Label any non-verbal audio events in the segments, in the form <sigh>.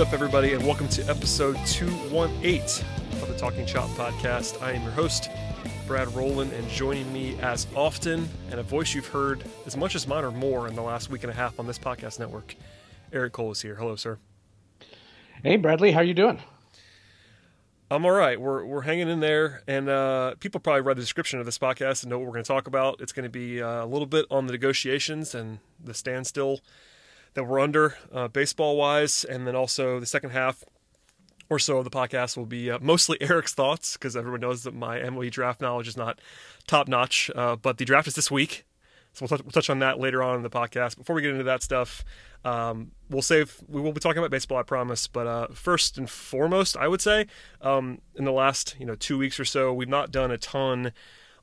up, everybody, and welcome to episode 218 of the Talking Chop podcast. I am your host, Brad Rowland, and joining me as often, and a voice you've heard as much as mine or more in the last week and a half on this podcast network, Eric Cole is here. Hello, sir. Hey, Bradley, how you doing? I'm all right. We're, we're hanging in there, and uh, people probably read the description of this podcast and know what we're going to talk about. It's going to be uh, a little bit on the negotiations and the standstill that we're under uh, baseball wise, and then also the second half or so of the podcast will be uh, mostly <laughs> Eric's thoughts because everyone knows that my MLB draft knowledge is not top notch. Uh, but the draft is this week, so we'll touch, we'll touch, on that later on in the podcast. Before we get into that stuff, um, we'll save. We will be talking about baseball, I promise. But uh, first and foremost, I would say um, in the last you know two weeks or so, we've not done a ton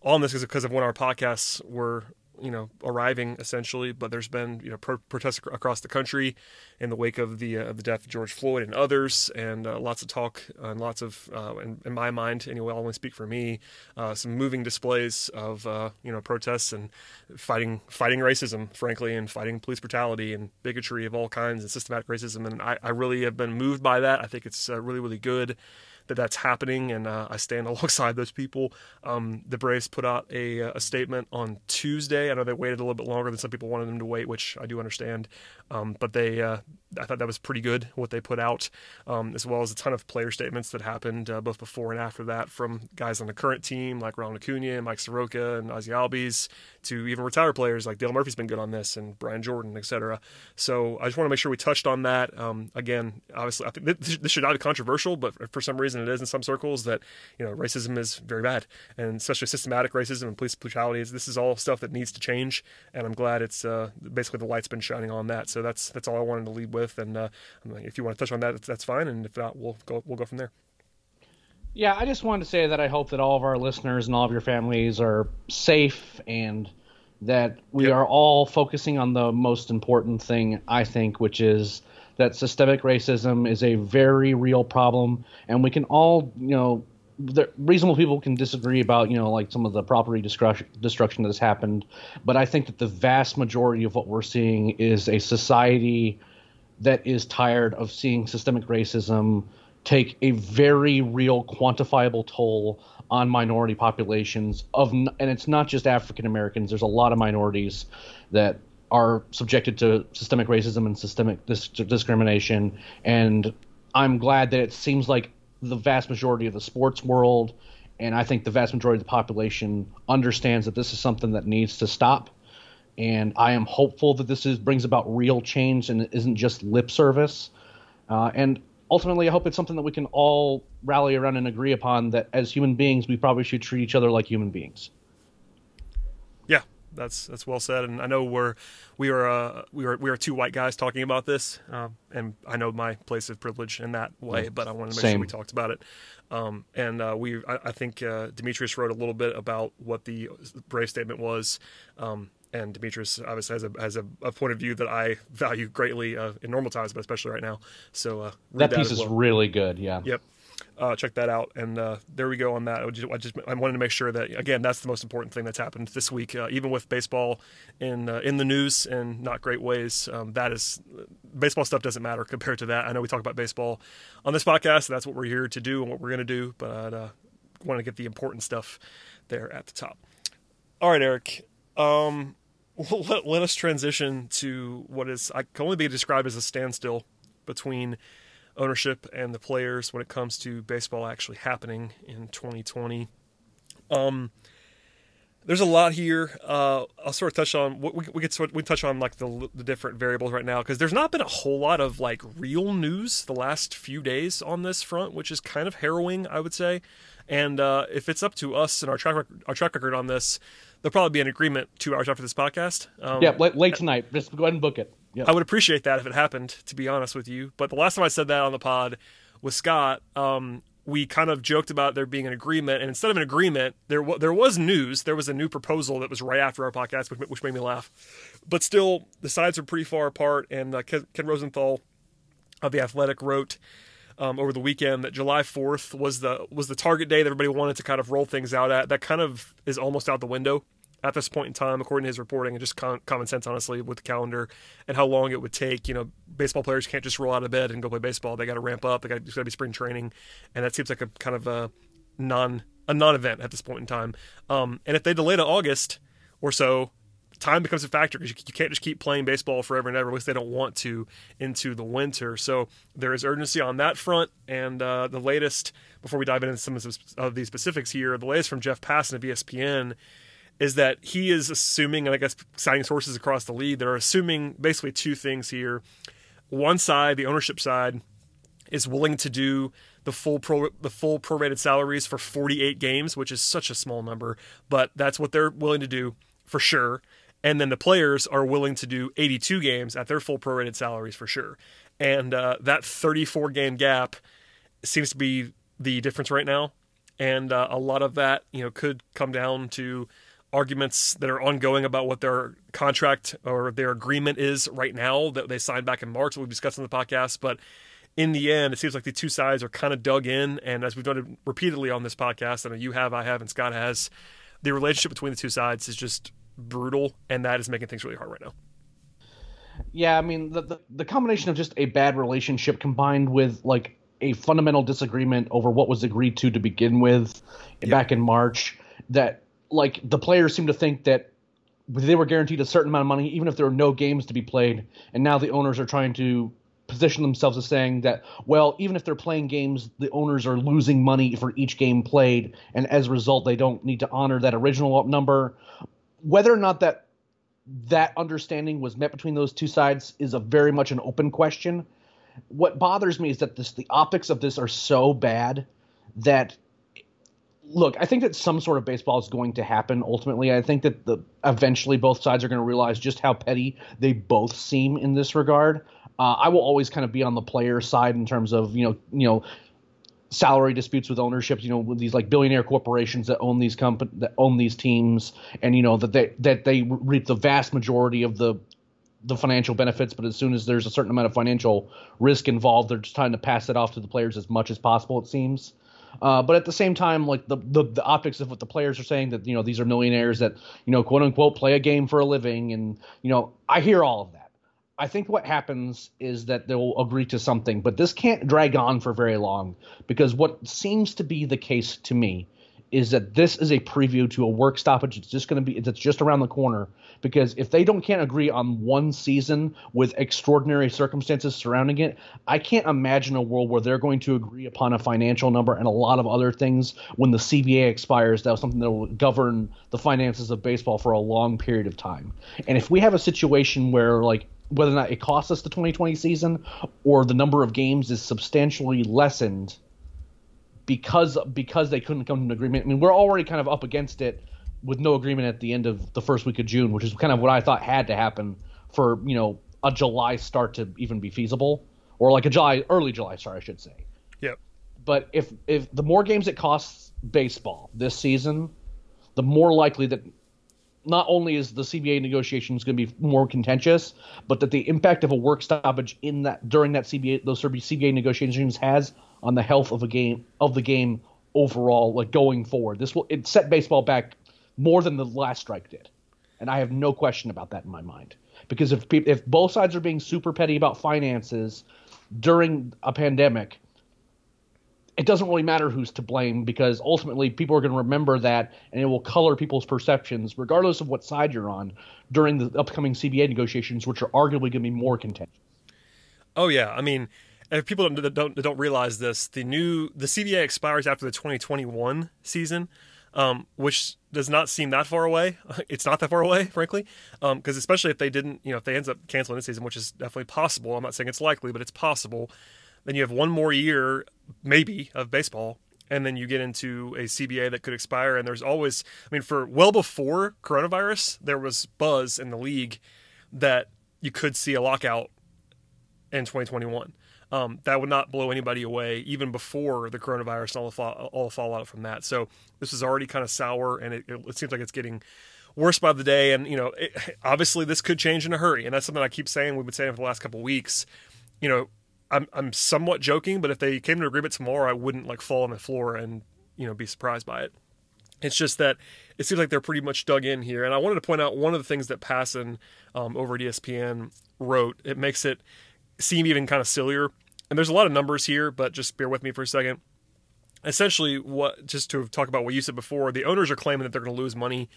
on this because of when our podcasts were you know arriving essentially but there's been you know pro- protests across the country in the wake of the uh, the death of George Floyd and others and uh, lots of talk and lots of uh, in, in, my mind anyway I'll only speak for me uh, some moving displays of uh, you know protests and fighting fighting racism frankly and fighting police brutality and bigotry of all kinds and systematic racism and I, I really have been moved by that. I think it's uh, really really good that that's happening, and uh, I stand <laughs> alongside those people. Um, the Braves put out a, a, statement on Tuesday. I know they waited a little bit longer than some people wanted them to wait, which I do understand. Um, but they, uh, I thought that was pretty good what they put out, um, as well as a ton of player statements that happened uh, both before and after that from guys on the current team like Ronald Acuna and Mike Soroka and Ozzie Albies to even retired players like Dale Murphy's been good on this and Brian Jordan, etc. So I just want to make sure we touched on that. Um, again, obviously, I think this, this should not be controversial, but for some reason it is in some circles that you know racism is very bad, and especially systematic racism and police brutality. This is all stuff that needs to change, and I'm glad it's uh, basically the light's been shining on that. So that's that's all I wanted to lead with, and uh, if you want to touch on that, that's fine, and if not, we'll go we'll go from there. Yeah, I just wanted to say that I hope that all of our listeners and all of your families are safe and that we yep. are all focusing on the most important thing, I think, which is that systemic racism is a very real problem, and we can all, you know, the reasonable people can disagree about, you know, like some of the property destruction, destruction that has happened, but I think that the vast majority of what we're seeing is a society that is tired of seeing systemic racism take a very real, quantifiable toll on minority populations of, and it's not just African Americans. There's a lot of minorities that are subjected to systemic racism and systemic dis- discrimination. And I'm glad that it seems like the vast majority of the sports world, and I think the vast majority of the population understands that this is something that needs to stop. And I am hopeful that this is, brings about real change and isn't just lip service. Uh, and ultimately, I hope it's something that we can all rally around and agree upon that as human beings, we probably should treat each other like human beings that's that's well said. And I know we're we are uh, we are we are two white guys talking about this, um, and I know my place of privilege in that way. But I wanted to make Same. sure we talked about it. Um, and uh, we I, I think uh, Demetrius wrote a little bit about what the brave statement was. Um, and Demetrius obviously has a has a, a, point of view that I value greatly uh, in normal times, but especially right now. So uh, that piece well. is really good. Yeah. Yep uh, check that out. And uh, there we go on that. I just, I just, I wanted to make sure that again that's the most important thing that's happened this week, uh, even with baseball in uh, in the news in not great ways. Um, that is baseball stuff doesn't matter <laughs> compared to that. I know we talk about baseball on this podcast. that's what we're here to do and what we're going to do. But I uh, want to get the important stuff there at the top. All right, Eric. Um, <laughs> let, let us transition to what is I can only be described as a standstill between ownership and the players when it comes to baseball actually happening in 2020. Um, there's a lot here. Uh, I'll sort of touch on we, we sort we touch on like the, the different variables right now because there's not been a whole lot of like real news the last few days on this front, which is kind of harrowing, I would say. And uh, if it's up to us and our track record, our track record on this, there'll probably be an agreement two hours after this podcast. Um, yeah, late, late tonight. Just go ahead and book it. I would appreciate that if it happened, to be honest with you. But the last time I said that on the pod with Scott, um, we kind of joked about there being an agreement, and instead of an agreement, there w- there was news. There was a new proposal that was right after our podcast, which, which made me laugh. But still, the sides are pretty far apart. And uh, Ken, Ken, Rosenthal of the Athletic wrote um, over the weekend that July 4th was the was the target day that everybody wanted to kind of roll things out at. That kind of is almost out the window at this point in time, according to his reporting, and just con- common sense, honestly, with the calendar and how long it would take. You know, baseball players can't just roll out of bed and go play baseball. They got to ramp up. They got to be spring training, and that seems like a kind of a non a non-event at this point in time. Um, and if they delay to August or so, time becomes a factor because you, you, can't just keep playing baseball forever and ever. At least they don't want to into the winter. So there is urgency on that front. And uh, the latest, before we dive into some of these specifics here, the latest from Jeff Passan of ESPN is that he is assuming, and I guess citing sources across the league that are assuming basically two things here. One side, the ownership side, is willing to do the full pro the full prorated salaries for 48 games, which is such a small number, but that's what they're willing to do for sure. And then the players are willing to do 82 games at their full prorated salaries for sure. And uh, that 34 game gap seems to be the difference right now. And uh, a lot of that, you know, could come down to arguments that are ongoing about what their contract or their agreement is right now that they signed back in March that we've discussed in the podcast. But in the end, it seems like the two sides are kind of dug in. And as we've done repeatedly on this podcast, I know you have, I have, and Scott has, the relationship between the two sides is just brutal. And that is making things really hard right now. Yeah, I mean, the, the, the combination of just a bad relationship combined with like a fundamental disagreement over what was agreed to to begin with yep. back in March that like the players seem to think that they were guaranteed a certain amount of money, even if there were no games to be played. And now the owners are trying to position themselves as saying that, well, even if they're playing games, the owners are losing money for each game played, and as a result, they don't need to honor that original number. Whether or not that that understanding was met between those two sides is a very much an open question. What bothers me is that this, the optics of this are so bad that look, I think that some sort of baseball is going to happen ultimately. I think that the eventually both sides are going to realize just how petty they both seem in this regard. Uh, I will always kind of be on the player side in terms of you know you know salary disputes with ownerships. You know with these like billionaire corporations that own these companies that own these teams, and you know that they that they reap the vast majority of the the financial benefits, but as soon as there's a certain amount of financial risk involved, they're just trying to pass it off to the players as much as possible. It seems. Uh, but at the same time, like the, the, the optics of what the players are saying that you know these are millionaires that you know quote unquote play a game for a living, and you know I hear all of that. I think what happens is that they'll agree to something, but this can't drag on for very long because what seems to be the case to me is that this is a preview to a work stoppage. It's just going to be it's just around the corner because if they don't can't agree on one season with extraordinary circumstances surrounding it, I can't imagine a world where they're going to agree upon a financial number and a lot of other things when the CBA expires. That was something that will govern the finances of baseball for a long period of time. And if we have a situation where like whether or not it costs us the 2020 season or the number of games is substantially lessened because because they couldn't come to an agreement. I mean, we're already kind of up against it with no agreement at the end of the first week of June, which is kind of what I thought had to happen for you know a July start to even be feasible, or like a July early July start, I should say. Yep. But if if the more games it costs baseball this season, the more likely that not only is the CBA negotiations going to be more contentious, but that the impact of a work stoppage in that during that CBA those CBA negotiations has on the health of a game of the game overall, like going forward. This will it set baseball back more than the last strike did, and I have no question about that in my mind. Because if if both sides are being super petty about finances during a pandemic, it doesn't really matter who's to blame because ultimately people are going to remember that and it will color people's perceptions regardless of what side you're on during the upcoming CBA negotiations which are arguably going to be more contentious. Oh yeah, I mean, if people don't, don't don't realize this, the new the CBA expires after the 2021 season, um, which does not seem that far away. <laughs> It's not that far away, frankly, because um, especially if they didn't, you know, if they ends up canceling this season, which is definitely possible. I'm not saying it's likely, but it's possible. Then you have one more year, maybe, of baseball, and then you get into a CBA that could expire. And there's always, I mean, for well before coronavirus, there was buzz in the league that you could see a lockout in 2021. Um, that would not blow anybody away, even before the coronavirus and all the, fall, all the fallout from that. So this is already kind of sour, and it, it, seems like it's getting worse by the day. And you know, it, obviously this could change in a hurry, and that's something I keep saying. We've been saying for the last couple weeks. You know, I'm I'm somewhat joking, but if they came to agreement tomorrow, I wouldn't like fall on the floor and you know be surprised by it. It's just that it seems like they're pretty much dug in here. And I wanted to point out one of the things that Passan um, over at ESPN wrote. It makes it seem even kind of sillier. And there's a lot of numbers here, but just bear with me for a second. Essentially, what just to talk about what you said before, the owners are claiming that they're going to lose money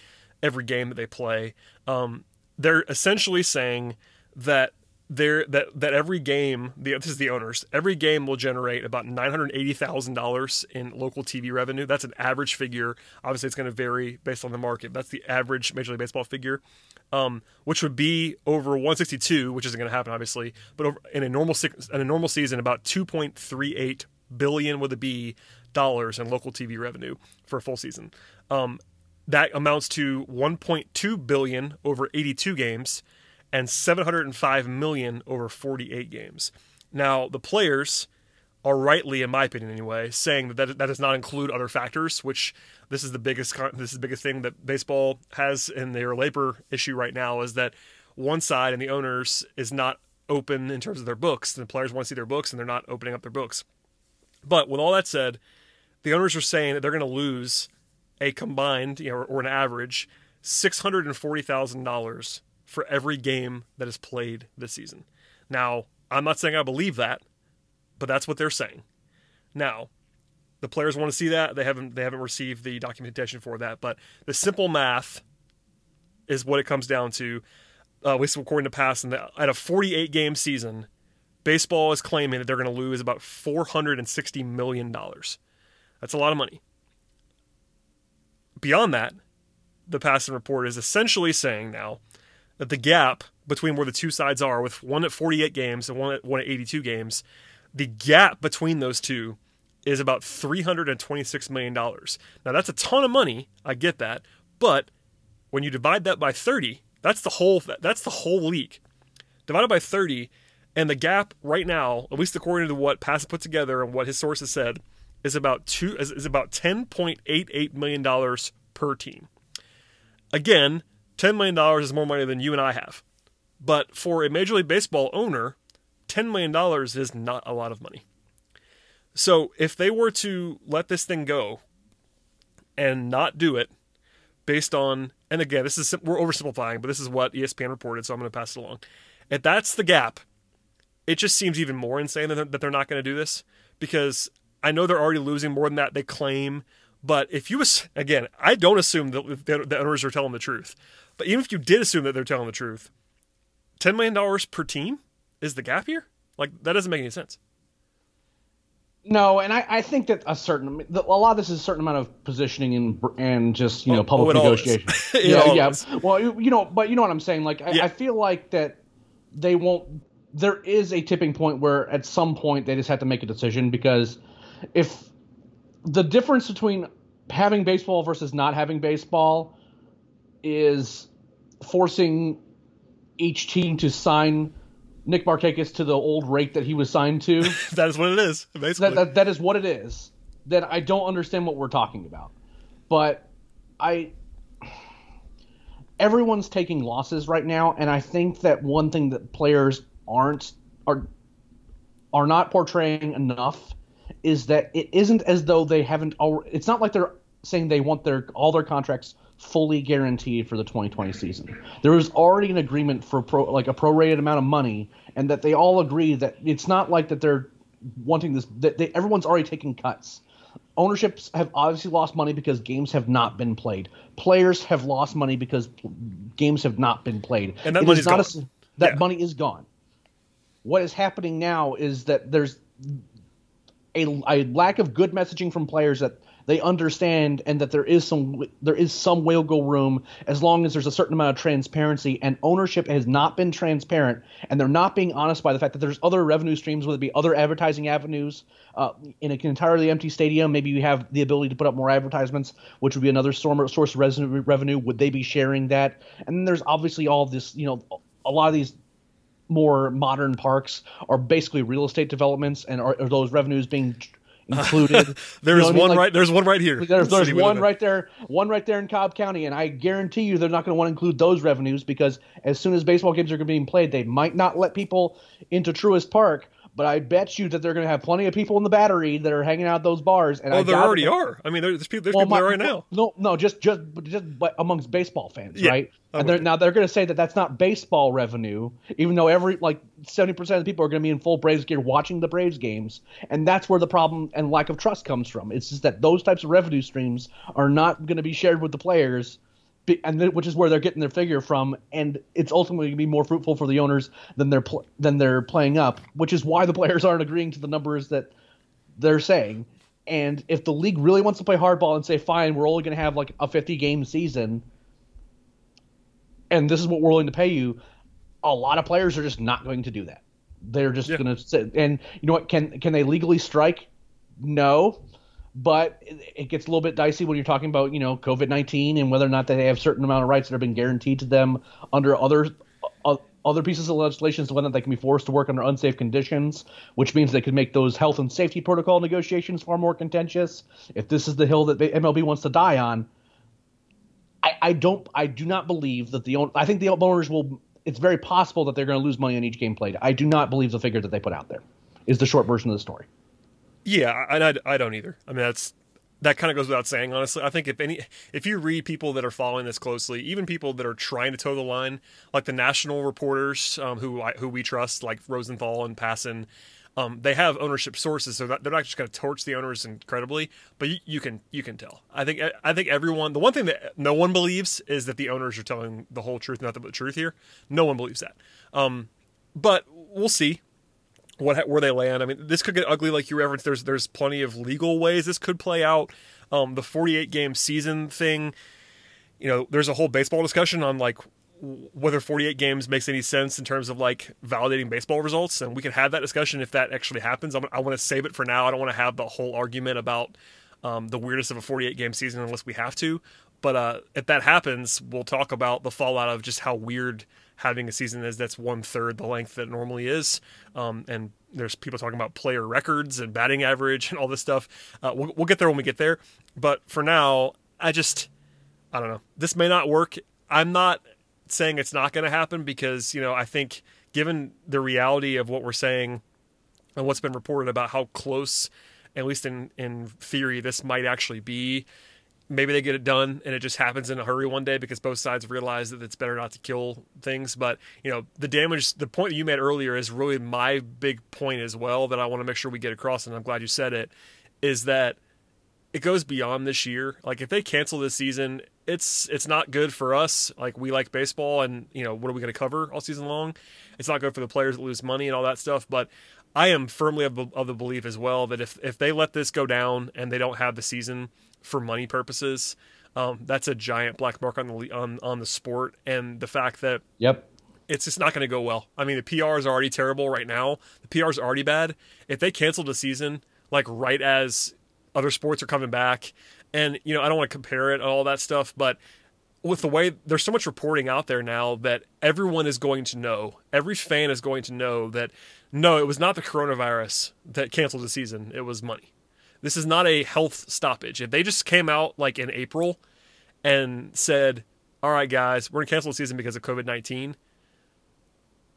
every game that they play. Um, they're essentially saying that there that that every game the, this is the owners every game will generate about $980,000 in local TV revenue. That's an average figure. Obviously it's going to vary based on the market that's the average major league baseball figure um, which would be over 162 which isn't going to happen obviously but over, in a normal in a normal season about 2.38 billion with a B dollars in local TV revenue for a full season. Um, that amounts to 1.2 billion over 82 games and 705 million over 48 games. Now, the players are rightly, in my opinion anyway, saying that that, that does not include other factors, which this is the biggest this is the biggest thing that baseball has in their labor issue right now is that one side and the owners is not open in terms of their books. The players want to see their books and they're not opening up their books. But with all that said, the owners are saying that they're going to lose a combined, you know, or, or an average six hundred and forty thousand dollars for every game that is played this season. Now, I'm not saying I believe that, but that's what they're saying. Now, the players want to see that. They haven't they haven't received the documentation for that, but the simple math is what it comes down to. Uh, least according to Passan, and at a 48 game season, baseball is claiming that they're going to lose about 460 million dollars. That's a lot of money. Beyond that, the Passan report is essentially saying now that the gap between where the two sides are, with one at 48 games and one at, one at 82 games, the gap between those two is about $326 million. Now, that's a ton of money. I get that. But when you divide that by 30, that's the whole, that's the whole league. Divided by 30, and the gap right now, at least according to what Passan put together and what his sources said, is about two is, is about $10.88 million per team. Again, $10 million is more money than you and I have. But for a Major League Baseball owner, $10 million is not a lot of money. So if they were to let this thing go and not do it based on, and again, this is we're oversimplifying, but this is what ESPN reported, so I'm going to pass it along. If that's the gap, it just seems even more insane that they're not going to do this because I know they're already losing more than that they claim. But if you, again, I don't assume that the owners are telling the truth. But even if you did assume that they're telling the truth, $10 million per team is the gap here? Like, that doesn't make any sense. No, and I, I think that a certain a lot of this is a certain amount of positioning and and just you know oh, public oh, negotiation. <laughs> yeah, yeah. Well, you know, but you know what I'm saying. Like, I, yeah. I feel like that they won't. There is a tipping point where at some point they just have to make a decision because if the difference between having baseball versus not having baseball is forcing each team to sign Nick Markakis to the old rate that he was signed to. <laughs> that is what it is, basically. That, that, that is what it is. Then I don't understand what we're talking about. But I. Everyone's taking losses right now, and I think that one thing that players aren't are are not portraying enough is that it isn't as though they haven't. It's not like they're saying they want their all their contracts fully guaranteed for the 2020 season. There was already an agreement for pro, like a prorated amount of money, and that they all agree that it's not like that they're wanting this. That they, everyone's already taking cuts. Ownerships have obviously lost money because games have not been played. Players have lost money because games have not been played. And that money's gone. A, that yeah. money is gone. What is happening now is that there's a, a lack of good messaging from players that they understand and that there is some there is some wiggle room as long as there's a certain amount of transparency and ownership has not been transparent and they're not being honest by the fact that there's other revenue streams whether it be other advertising avenues uh, in an entirely empty stadium maybe you have the ability to put up more advertisements which would be another source of revenue. Would they be sharing that? And then there's obviously all this you know a lot of these more modern parks are basically real estate developments and are, are those revenues being included. <laughs> there's you know one I mean? like, right. There's one right here. There's, there's one right there. One right there in Cobb County, and I guarantee you they're not going to want to include those revenues because as soon as baseball games are being played, they might not let people into Truist Park but I bet you that they're going to have plenty of people in the battery that are hanging out those bars. And oh, I there already are. I mean, there's people, there's well, people my, there right now. No, no, just just just amongst baseball fans, yeah. right? And they're, now they're going to say that that's not baseball revenue, even though every like seventy percent of the people are going to be in full Braves gear watching the Braves games, and that's where the problem and lack of trust comes from. It's just that those types of revenue streams are not going to be shared with the players and which is where they're getting their figure from, and it's ultimately going to be more fruitful for the owners than they're pl- than they're playing up, which is why the players <laughs> aren't agreeing to the numbers that they're saying. And if the league really wants to play hardball and say, "Fine, we're only going to have like a 50 game season," and this is what we're willing to pay you, a lot of players are just not going to do that. They're just yeah. going to sit. And you know what? Can can they legally strike? No, but it gets a little bit dicey when you're talking about you know COVID nineteen and whether or not they have certain amount of rights that have been guaranteed to them under other uh, other pieces of legislation, so whether they can be forced to work under unsafe conditions, which means they could make those health and safety protocol negotiations far more contentious. If this is the hill that MLB wants to die on, I, I don't, I do not believe that the I think the owners will. It's very possible that they're going to lose money on each game played. I do not believe the figure that they put out there. Is the short version of the story. Yeah, and I, I, don't either. I mean, that's that kind of goes without saying. Honestly, I think if any, if you read people that are following this closely, even people that are trying to toe the line, like the national reporters um, who I, who we trust, like Rosenthal and Passan, um, they have ownership sources, so that they're not just going to torch the owners incredibly, but you, you, can you can tell. I think I think everyone. The one thing that no one believes is that the owners are telling the whole truth, nothing but the truth here. No one believes that. Um, but we'll see what where they land. I mean, this could get ugly, like you referenced. There's there's plenty of legal ways this could play out. Um, the 48 game season thing, you know, there's a whole baseball discussion on like whether 48 games makes any sense in terms of like validating baseball results, and we can have that discussion if that actually happens. I'm, i want to save it for now. I don't want to have the whole argument about um, the weirdness of a 48 game season unless we have to. But uh, if that happens, we'll talk about the fallout of just how weird having a season is that's one third the length that normally is. Um, and there's people talking about player records and batting average and all this stuff. Uh, we'll, we'll get there when we get there. But for now, I just, I don't know. This may not work. I'm not saying it's not going to happen because, you know, I think given the reality of what we're saying and what's been reported about how close, at least in, in theory, this might actually be maybe they get it done and it just happens in a hurry one day because both sides realize that it's better not to kill things. But you know the damage the point that you made earlier is really my big point as well that i want to make sure we get across and i'm glad you said it is that it goes beyond this year. Like if they cancel this season it's it's not good for us. Like we like baseball and you know what are we going to cover all season long? It's not good for the players that lose money and all that stuff. But i am firmly of, of the belief as well that if if they let this go down and they don't have the season for money purposes. Um, that's a giant black mark on the on on the sport, and the fact that yep, it's just not going to go well. I mean, the PR is already terrible right now. The PR is already bad. If they canceled the season like right as other sports are coming back, and you know, I don't want to compare it and all that stuff, but with the way there's so much reporting out there now that everyone is going to know, every fan is going to know that no, it was not the coronavirus that canceled the season; it was money. This is not a health stoppage. If they just came out like in April and said, "All right, guys, we're gonna cancel the season because of COVID nineteen,"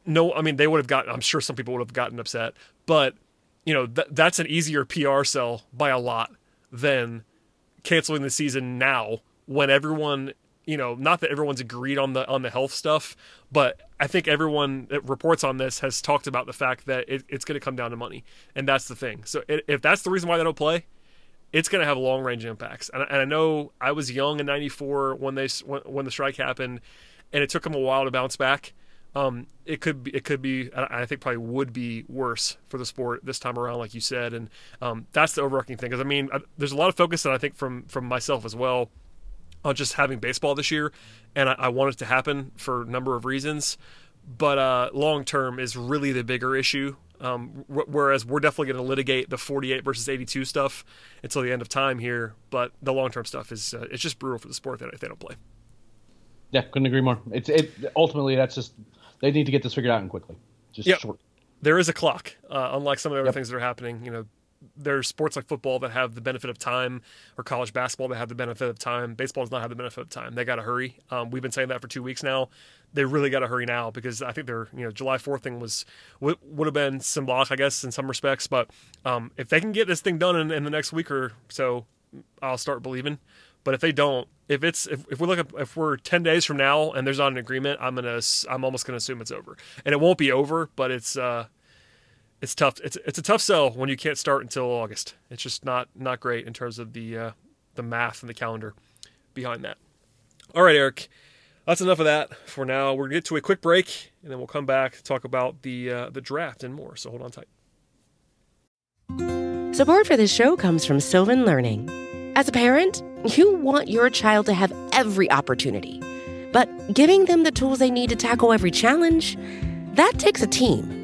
no, I mean they would have gotten. I'm sure some people would have gotten upset, but you know th- that's an easier PR sell by a lot than canceling the season now when everyone you know, not that everyone's agreed on the on the health stuff, but I think everyone that reports on this has talked about the fact that it, it's going to come down to money, and that's the thing. So it, if that's the reason why they don't play, it's going to have long range impacts. And, and, I know I was young in '94 when they when, when, the strike happened, and it took them a while to bounce back. Um, it could be, it could be, I think probably would be worse for the sport this time around, like you said, and um, that's the overarching thing. Because I mean, I, there's a lot of focus, and I think from from myself as well on just having baseball this year, and I, I want it to happen for a number of reasons. But uh, long term is really the bigger issue. Um, whereas we're definitely going to litigate the 48 versus 82 stuff until the end of time here, but the long term stuff is uh, it's just brutal for the sport that if they don't play. Yeah, couldn't agree more. It's it ultimately that's just they need to get this figured out and quickly. Just yep. short. There is a clock, uh, unlike some of the other yep. things that are happening. You know, there's sports like football that have the benefit of time, or college basketball that have the benefit of time. Baseball does not have the benefit of time. They got to hurry. Um, we've been saying that for two weeks now. They really got to hurry now because I think their you know July 4th thing was would, would have been symbolic, I guess, in some respects. But um, if they can get this thing done in, in the next week or so, I'll start believing. But if they don't, if it's if, if we look at if we're 10 days from now and there's not an agreement, I'm gonna I'm almost gonna assume it's over, and it won't be over, but it's uh it's tough. It's it's a tough sell when you can't start until August. It's just not not great in terms of the uh, the math and the calendar behind that. All right, Eric, that's enough of that for now. We're gonna get to a quick break, and then we'll come back talk about the uh, the draft and more. So hold on tight. Support for this show comes from Sylvan Learning. As a parent, you want your child to have every opportunity, but giving them the tools they need to tackle every challenge that takes a team.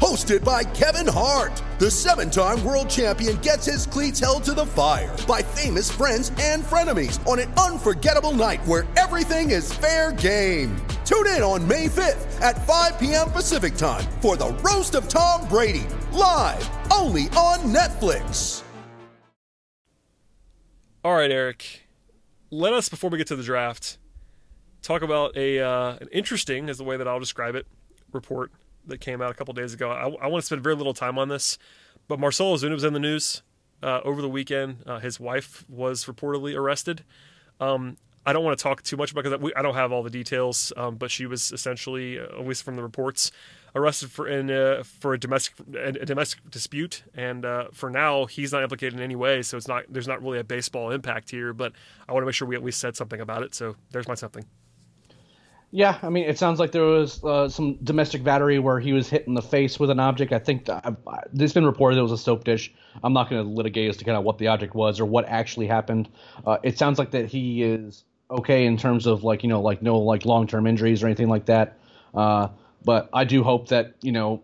Hosted by Kevin Hart, the seven time world champion gets his cleats held to the fire by famous friends and frenemies on an unforgettable night where everything is fair game. Tune in on May 5th at 5 p.m. Pacific time for the Roast of Tom Brady, live only on Netflix. All right, Eric. Let us before we get to the draft talk about a uh, an interesting, is the way that I'll describe it, report that came out a couple days ago. I, I, want to spend very little time on this, but Marcell Ozuna was in the news uh, over the weekend. Uh, his wife was reportedly arrested. Um, I don't want to talk too much about it because I don't have all the details, um, but she was essentially, uh, at least from the reports, arrested for in uh, for a domestic a domestic dispute, and uh, for now he's not implicated in any way. So it's not there's not really a baseball impact here, but I want to make sure we at least said something about it. So there's my something. Yeah, I mean, it sounds like there was uh, some domestic battery where he was hit in the face with an object. I think that, uh, it's been reported it was a soap dish. I'm not going to litigate as to kind of what the object was or what actually happened. Uh, it sounds like that he is okay in terms of like you know like no like long term injuries or anything like that. Uh, but I do hope that you know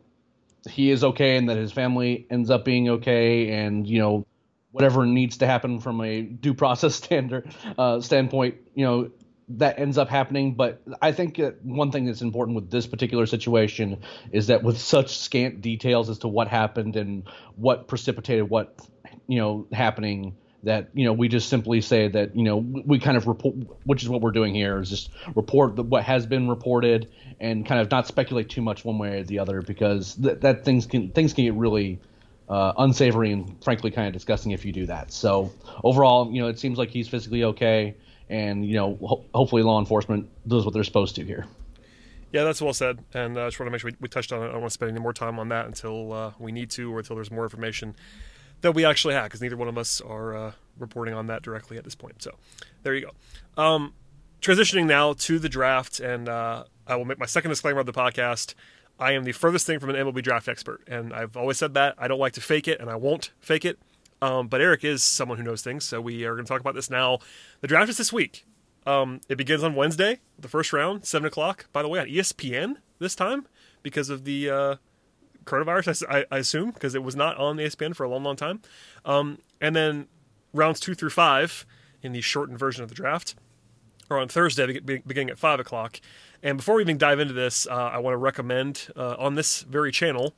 he is okay and that his family ends up being okay and you know whatever needs to happen from a due process <laughs> standard uh, standpoint, you know that ends up happening. But I think one thing that's important with this particular situation is that with such scant details as to what happened and what precipitated what you know happening that you know we just simply say that you know we kind of report which is what we're doing here is just report what has been reported and kind of not speculate too much one way or the other because th- that things can things can get really uh, unsavory and frankly kind of disgusting if you do that so overall you know it seems like he's physically okay and you know ho- hopefully law enforcement does what they're supposed to here Yeah, that's well said. And uh, I just want to make sure we, we touched on it. I don't want to spend any more time on that until uh, we need to or until there's more information that we actually have because neither one of us are uh, reporting on that directly at this point. So there you go. Um, transitioning now to the draft, and uh, I will make my second disclaimer of the podcast. I am the furthest thing from an MLB draft expert, and I've always said that. I don't like to fake it, and I won't fake it. Um, but Eric is someone who knows things, so we are going to talk about this now. The draft is this week. Um, it begins on Wednesday, the first round, seven o'clock. By the way, on ESPN this time because of the uh, coronavirus, I, I assume, because it was not on ESPN for a long, long time. Um, and then rounds two through five in the shortened version of the draft are on Thursday, beginning at five o'clock. And before we even dive into this, uh, I want to recommend uh, on this very channel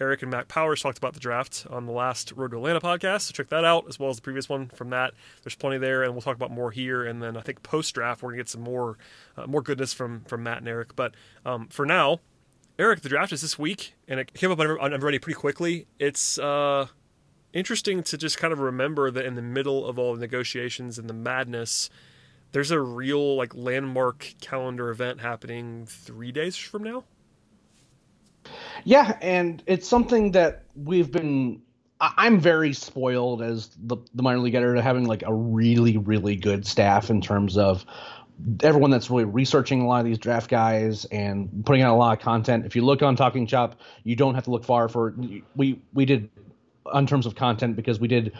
Eric and Matt Powers talked about the draft on the last Road to Atlanta podcast. So check that out, as well as the previous one from that. There's plenty there, and we'll talk about more here. And then I think post draft, we're gonna get some more uh, more goodness from from Matt and Eric. But um, for now, Eric, the draft is this week, and it came up on everybody pretty quickly. It's uh, interesting to just kind of remember that in the middle of all the negotiations and the madness, there's a real like landmark calendar event happening three days from now. Yeah, and it's something that we've been. I'm very spoiled as the, the minor league editor to having like a really, really good staff in terms of everyone that's really researching a lot of these draft guys and putting out a lot of content. If you look on Talking Chop, you don't have to look far for we we did in terms of content because we did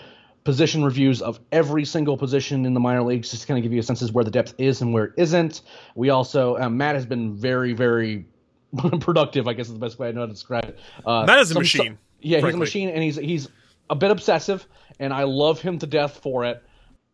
position reviews of every single position in the minor leagues just to kind of give you a sense of where the depth is and where it isn't. We also um, Matt has been very very <laughs> productive, I guess is the best way I know how to describe it. Uh, Matt is a machine. Yeah, frankly. he's a machine, and he's he's a bit obsessive, and I love him to death for it.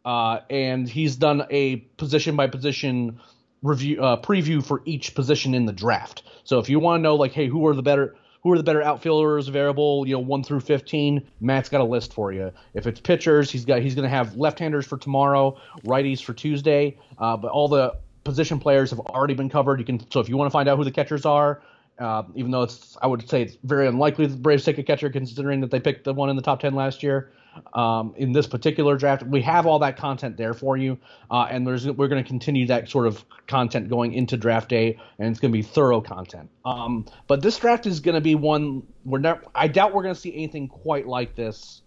Uh, and he's done a position by position review uh, preview for each position in the draft. So if you want to know, like, hey, who are the better who are the better outfielders available, you know, one through fifteen, Matt's got a list for you. If it's pitchers, he's got he's going to have left-handers for tomorrow, righties for Tuesday, uh, but all the position players have already been covered. You can so if you want to find out who the catchers are, uh, even though it's I would say it's very unlikely the Braves take a catcher considering that they picked the one in the top ten last year. Um, in this particular draft, we have all that content there for you, uh, and there's we're going to continue that sort of content going into draft day, and it's going to be thorough content. Um, but this draft is going to be one we're not. I doubt we're going to see anything quite like this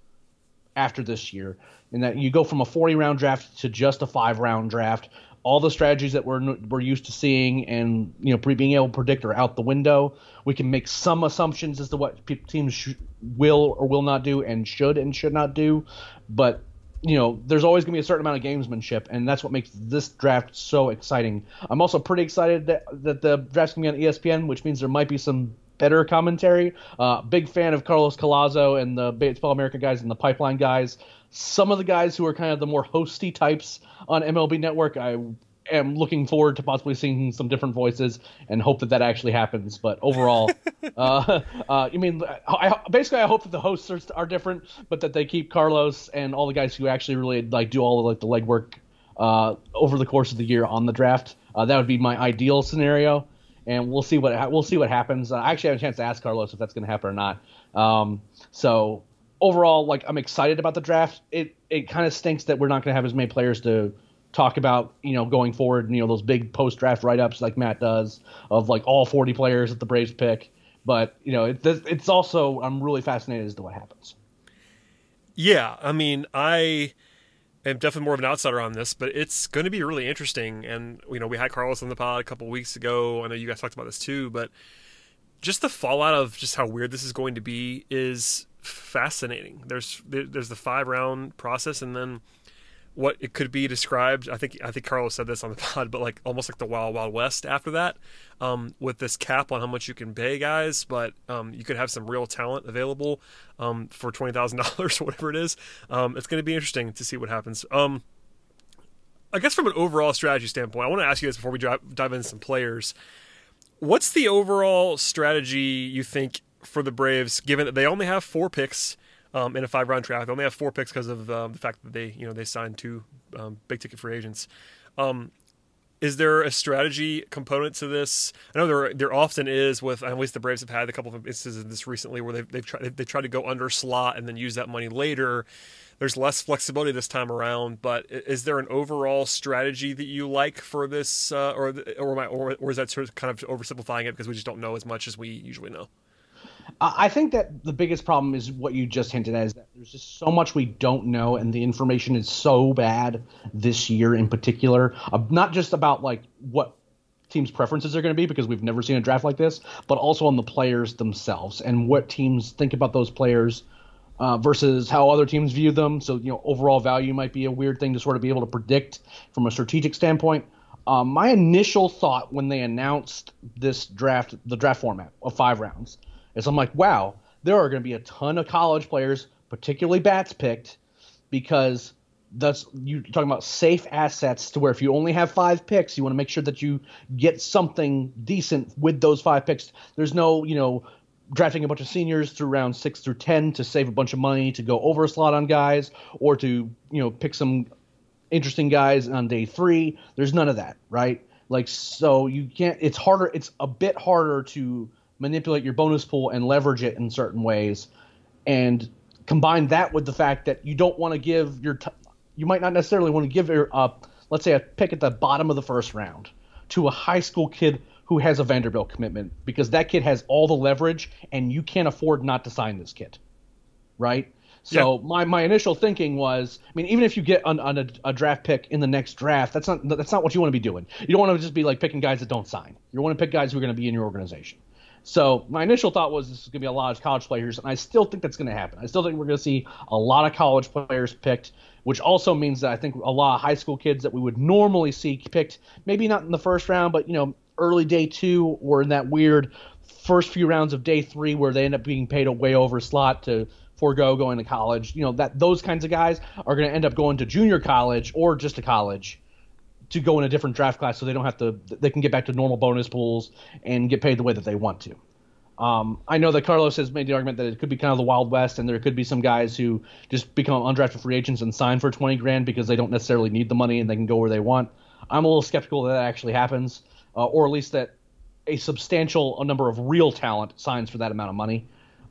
after this year, in that you go from a 40 round draft to just a five round draft all the strategies that we're we're used to seeing and you know being able to predict are out the window. We can make some assumptions as to what pe- teams sh- will or will not do and should and should not do, but you know there's always going to be a certain amount of gamesmanship, and that's what makes this draft so exciting. I'm also pretty excited that that the draft's going to be on ESPN, which means there might be some better commentary. Uh, big fan of Carlos Collazo and the Baseball America guys and the Pipeline guys some of the guys who are kind of the more hosty types on MLB Network. I am looking forward to possibly seeing some different voices and hope that that actually happens. But overall, <laughs> uh, uh, I mean, I, basically, I hope that the hosts are, are, different, but that they keep Carlos and all the guys who actually really like do all of like the legwork uh, over the course of the year on the draft. Uh, that would be my ideal scenario, and we'll see what we'll see what happens. I actually have a chance to ask Carlos if that's going to happen or not. Um, so overall, like I'm excited about the draft. It it kind of stinks that we're not going to have as many players to talk about, you know, going forward. You know, those big post draft write ups like Matt does of like all 40 players that the Braves pick. But you know, it, it's also I'm really fascinated as to what happens. Yeah, I mean, I am definitely more of an outsider on this, but it's going to be really interesting. And you know, we had Carlos on the pod a couple weeks ago. I know you guys talked about this too, but just the fallout of just how weird this is going to be is fascinating. There's there's the five round process, and then what it could be described. I think I think Carlos said this on the <laughs> pod, but like almost like the Wild Wild West after that, um, with this cap on how much you can pay guys, but um, you could have some real talent available um, for twenty thousand <laughs> dollars or whatever it is. Um, it's going to be interesting to see what happens. Um, I guess from an overall strategy standpoint, I want to ask you this before we dive, dive into some players. What's the overall strategy you think for the Braves, given that they only have four picks um, in a five round draft. They only have four picks because of um, the fact that they, you know, they signed two um, big ticket free agents. Um, is there a strategy component to this? I know there there often is with at least the Braves have had a couple of instances of this recently where they've they've tried they tried to go under slot and then use that money later. There's less flexibility this time around, but is there an overall strategy that you like for this, uh, or or, I, or or is that sort of kind of oversimplifying it because we just don't know as much as we usually know? I think that the biggest problem is what you just hinted at is that there's just so much we don't know, and the information is so bad this year in particular. Uh, not just about like what teams' preferences are going to be because we've never seen a draft like this, but also on the players themselves and what teams think about those players uh, versus how other teams view them. So you know, overall value might be a weird thing to sort of be able to predict from a strategic standpoint. Um, my initial thought when they announced this draft, the draft format of five rounds is I'm like, wow, there are going to be a ton of college players, particularly bats picked, because that's you're talking about safe assets to where if you only have five picks, you want to make sure that you get something decent with those five picks. There's no, you know, drafting a bunch of seniors through round six through ten to save a bunch of money to go over a slot on guys or to, you know, pick some interesting guys on day three. There's none of that, right? Like so you can't it's harder it's a bit harder to manipulate your bonus pool and leverage it in certain ways. And combine that with the fact that you don't want to give your, t- you might not necessarily want to give your, uh, let's say, a pick at the bottom of the first round to a high school kid who has a Vanderbilt commitment because that kid has all the leverage and you can't afford not to sign this kid. Right? So yeah. my, my initial thinking was, I mean, even if you get on, on a, a, draft pick in the next draft, that's not that's not what you want to be doing. You don't want to just be like picking guys that don't sign. You want to pick guys who are going to be in your organization. So my initial thought was this is going to be a lot of college players, and I still think that's going to happen. I still think we're going to see a lot of college players picked, which also means that I think a lot of high school kids that we would normally see picked, maybe not in the first round, but you know, early day two or in that weird first few rounds of day three where they end up being paid a way over slot to forego going to college. You know that those kinds of guys are going to end up going to junior college or just to college to go in a different draft class so they don't have to they can get back to normal bonus pools and get paid the way that they want to. Um, I know that Carlos has made the argument that it could be kind of the Wild West, and there could be some guys who just become undrafted free agents and sign for 20 grand because they don't necessarily need the money and they can go where they want. I'm a little skeptical that that actually happens, uh, or at least that a substantial number of real talent signs for that amount of money.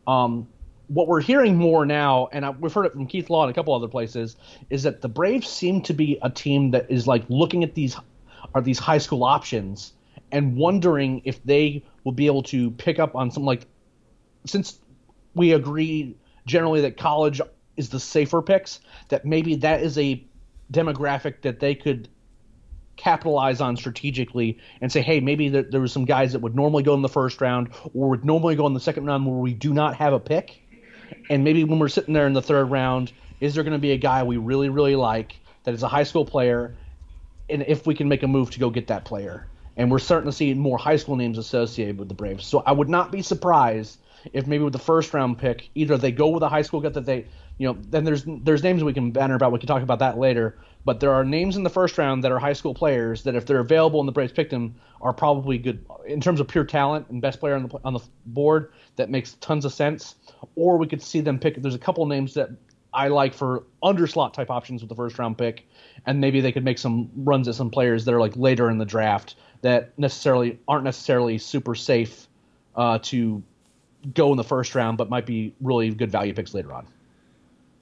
Um, what we're hearing more now, and I, we've heard it from Keith Law and a couple other places, is that the Braves seem to be a team that is like looking at these are these high school options and wondering if they will be able to pick up on some like since we agree generally that college is the safer picks, that maybe that is a demographic that they could capitalize on strategically and say, hey, maybe there, there was some guys that would normally go in the first round or would normally go in the second round where we do not have a pick and maybe when we're sitting there in the third round, is there going to be a guy we really, really like that is a high school player? And if we can make a move to go get that player. And we're starting to see more high school names associated with the Braves. So I would not be surprised if maybe with the first round pick, either they go with a high school guy that they, you know, then there's there's names we can banner about. We can talk about that later. But there are names in the first round that are high school players that if they're available and the Braves pick them are probably good in terms of pure talent and best player on the on the board. That makes tons of sense or we could see them pick. There's a couple names that I like for underslot type options with the first round pick, and maybe they could make some runs at some players that are like later in the draft that necessarily aren't necessarily super safe uh, to go in the first round, but might be really good value picks later on.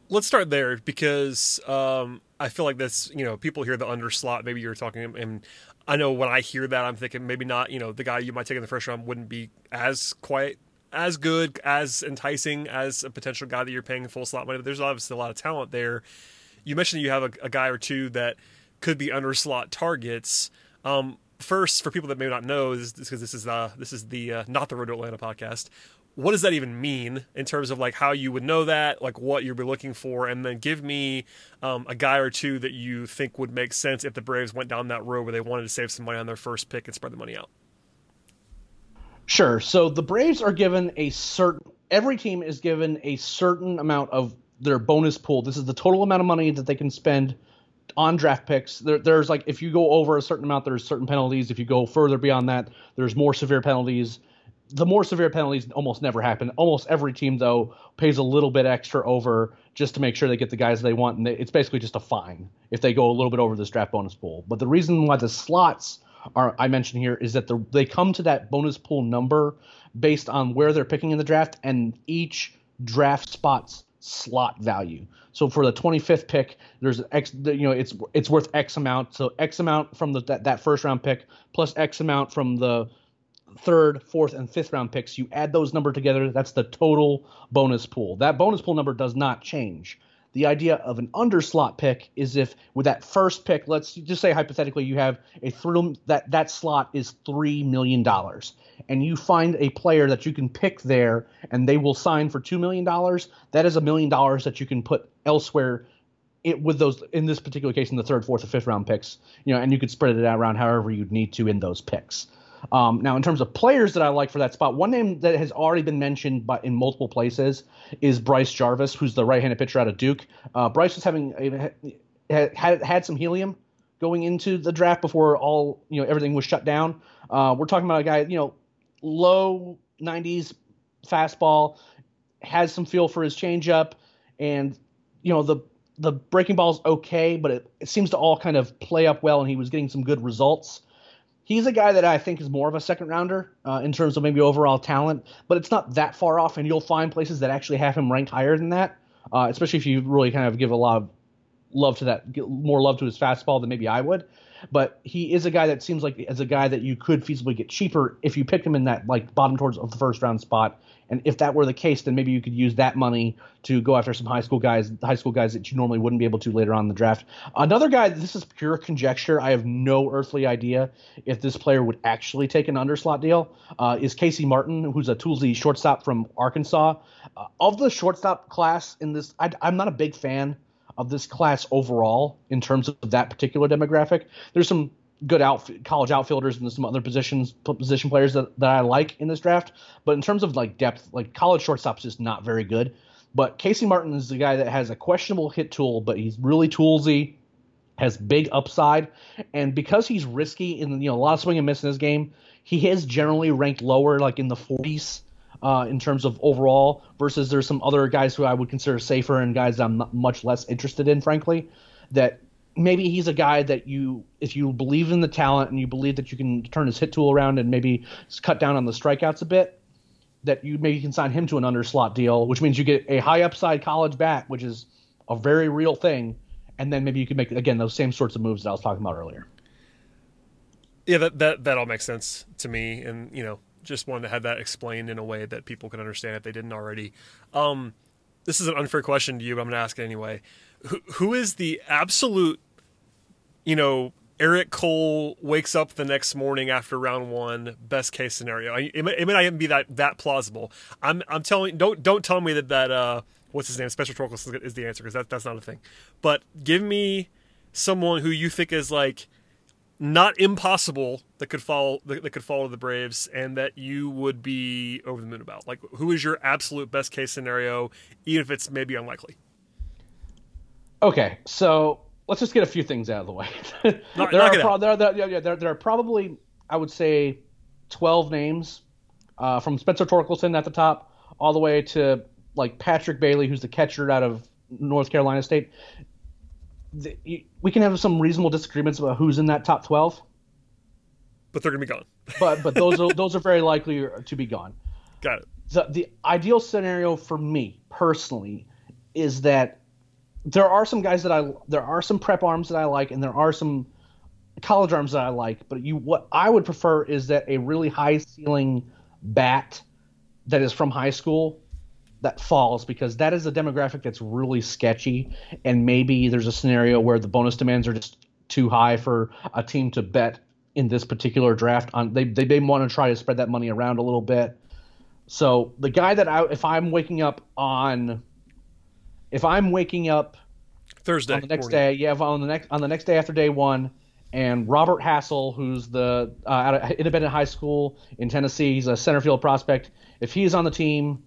Let's start there because um, I feel like this. You know, people hear the underslot. Maybe you're talking, and I know when I hear that, I'm thinking maybe not. You know, the guy you might take in the first round wouldn't be as quite as good, as enticing as a potential guy that you're paying full slot money. But there's obviously a lot of talent there. You mentioned you have a, a guy or two that could be under slot targets. Um, first, for people that may not know, this because this is uh, this is the uh, not the Road to Atlanta podcast. What does that even mean in terms of like how you would know that, like what you'd be looking for, and then give me um, a guy or two that you think would make sense if the Braves went down that road where they wanted to save some money on their first pick and spread the money out. Sure. So the Braves are given a certain every team is given a certain amount of their bonus pool. This is the total amount of money that they can spend on draft picks. There, there's like if you go over a certain amount, there's certain penalties. If you go further beyond that, there's more severe penalties. the more severe penalties almost never happen. Almost every team though pays a little bit extra over just to make sure they get the guys they want, and they, it's basically just a fine if they go a little bit over this draft bonus pool. But the reason why the slots are I mentioned here is that the, they come to that bonus pool number based on where they're picking in the draft and each draft spot's slot value. So for the 25th pick, there's X, you know, it's it's worth X amount. So X amount from the that, that first round pick plus X amount from the third, fourth, and fifth round picks. You add those number together. That's the total bonus pool. That bonus pool number does not change. The idea of an underslot pick is if with that first pick, let's just say hypothetically you have a three that that slot is three million dollars, and you find a player that you can pick there, and they will sign for two million dollars. That is a million dollars that you can put elsewhere it, with those in this particular case in the third, fourth, or fifth round picks, you know, and you could spread it out around however you'd need to in those picks. Um, now, in terms of players that I like for that spot, one name that has already been mentioned but in multiple places is Bryce Jarvis, who's the right-handed pitcher out of Duke. Uh, Bryce was having had had some helium going into the draft before all you know everything was shut down. Uh, we're talking about a guy you know low 90s fastball, has some feel for his changeup, and you know the the breaking ball's okay, but it, it seems to all kind of play up well, and he was getting some good results he's a guy that I think is more of a second rounder uh, in terms of maybe overall talent, but it's not that far off, and you'll find places that actually have him ranked higher than that, uh, especially if you really kind of give a lot of love to that, more love to his fastball than maybe I would. But he is a guy that seems like as a guy that you could feasibly get cheaper if you pick him in that like bottom towards of the first round spot and if that were the case, then maybe you could use that money to go after some high school guys, high school guys that you normally wouldn't be able to later on in the draft. Another guy, this is pure conjecture. I have no earthly idea if this player would actually take an underslot deal. Uh, is Casey Martin, who's a Toolsy shortstop from Arkansas. Uh, of the shortstop class in this, I, I'm not a big fan of this class overall in terms of that particular demographic. There's some good out college outfielders and some other positions position players that, that I like in this draft. But in terms of like depth, like college shortstop's just not very good. But Casey Martin is the guy that has a questionable hit tool, but he's really toolsy, has big upside, and because he's risky in you know a lot of swing and miss in his game, he is generally ranked lower, like in the 40s. Uh, in terms of overall, versus there's some other guys who I would consider safer and guys I'm much less interested in, frankly, that maybe he's a guy that you, if you believe in the talent and you believe that you can turn his hit tool around and maybe cut down on the strikeouts a bit, that you maybe can sign him to an underslot deal, which means you get a high upside college bat, which is a very real thing, and then maybe you can make again those same sorts of moves that I was talking about earlier. Yeah, that that that all makes sense to me, and you know, just wanted to have that explained in a way that people can understand if they didn't already. Um, this is an unfair question to you, but I'm going to ask it anyway. Who, who is the absolute you know, Eric Cole wakes up the next morning after round one. Best case scenario. I, it, may, it may not even be that that plausible. I'm I'm telling don't don't tell me that that uh what's his name Spencer Torkelson is the answer because that that's not a thing. But give me someone who you think is like not impossible that could follow that, that could follow the Braves and that you would be over the moon about. Like who is your absolute best case scenario, even if it's maybe unlikely. Okay, so let's just get a few things out of the way. <laughs> There, knock are pro- there, there, yeah, there, there, are probably, I would say, 12 names uh, from Spencer Torkelson at the top all the way to like Patrick Bailey, who's the catcher out of North Carolina State. The, we can have some reasonable disagreements about who's in that top 12. But they're going to be gone. <laughs> but but those are <laughs> those are very likely to be gone. Got it. The, the ideal scenario for me personally is that there are some guys that I there are some prep arms that I like, and there are some college arms that I like. But you, what I would prefer is that a really high ceiling bat that is from high school that falls because that is a demographic that's really sketchy, and maybe there's a scenario where the bonus demands are just too high for a team to bet in this particular draft. On they they may want to try to spread that money around a little bit. So the guy that I if I'm waking up on if I'm waking up Thursday on the next morning. day, yeah, on the next on the next day after day one, and Robert Hassell, who's the uh, out of independent high school in Tennessee, he's a center field prospect. If he's on the team,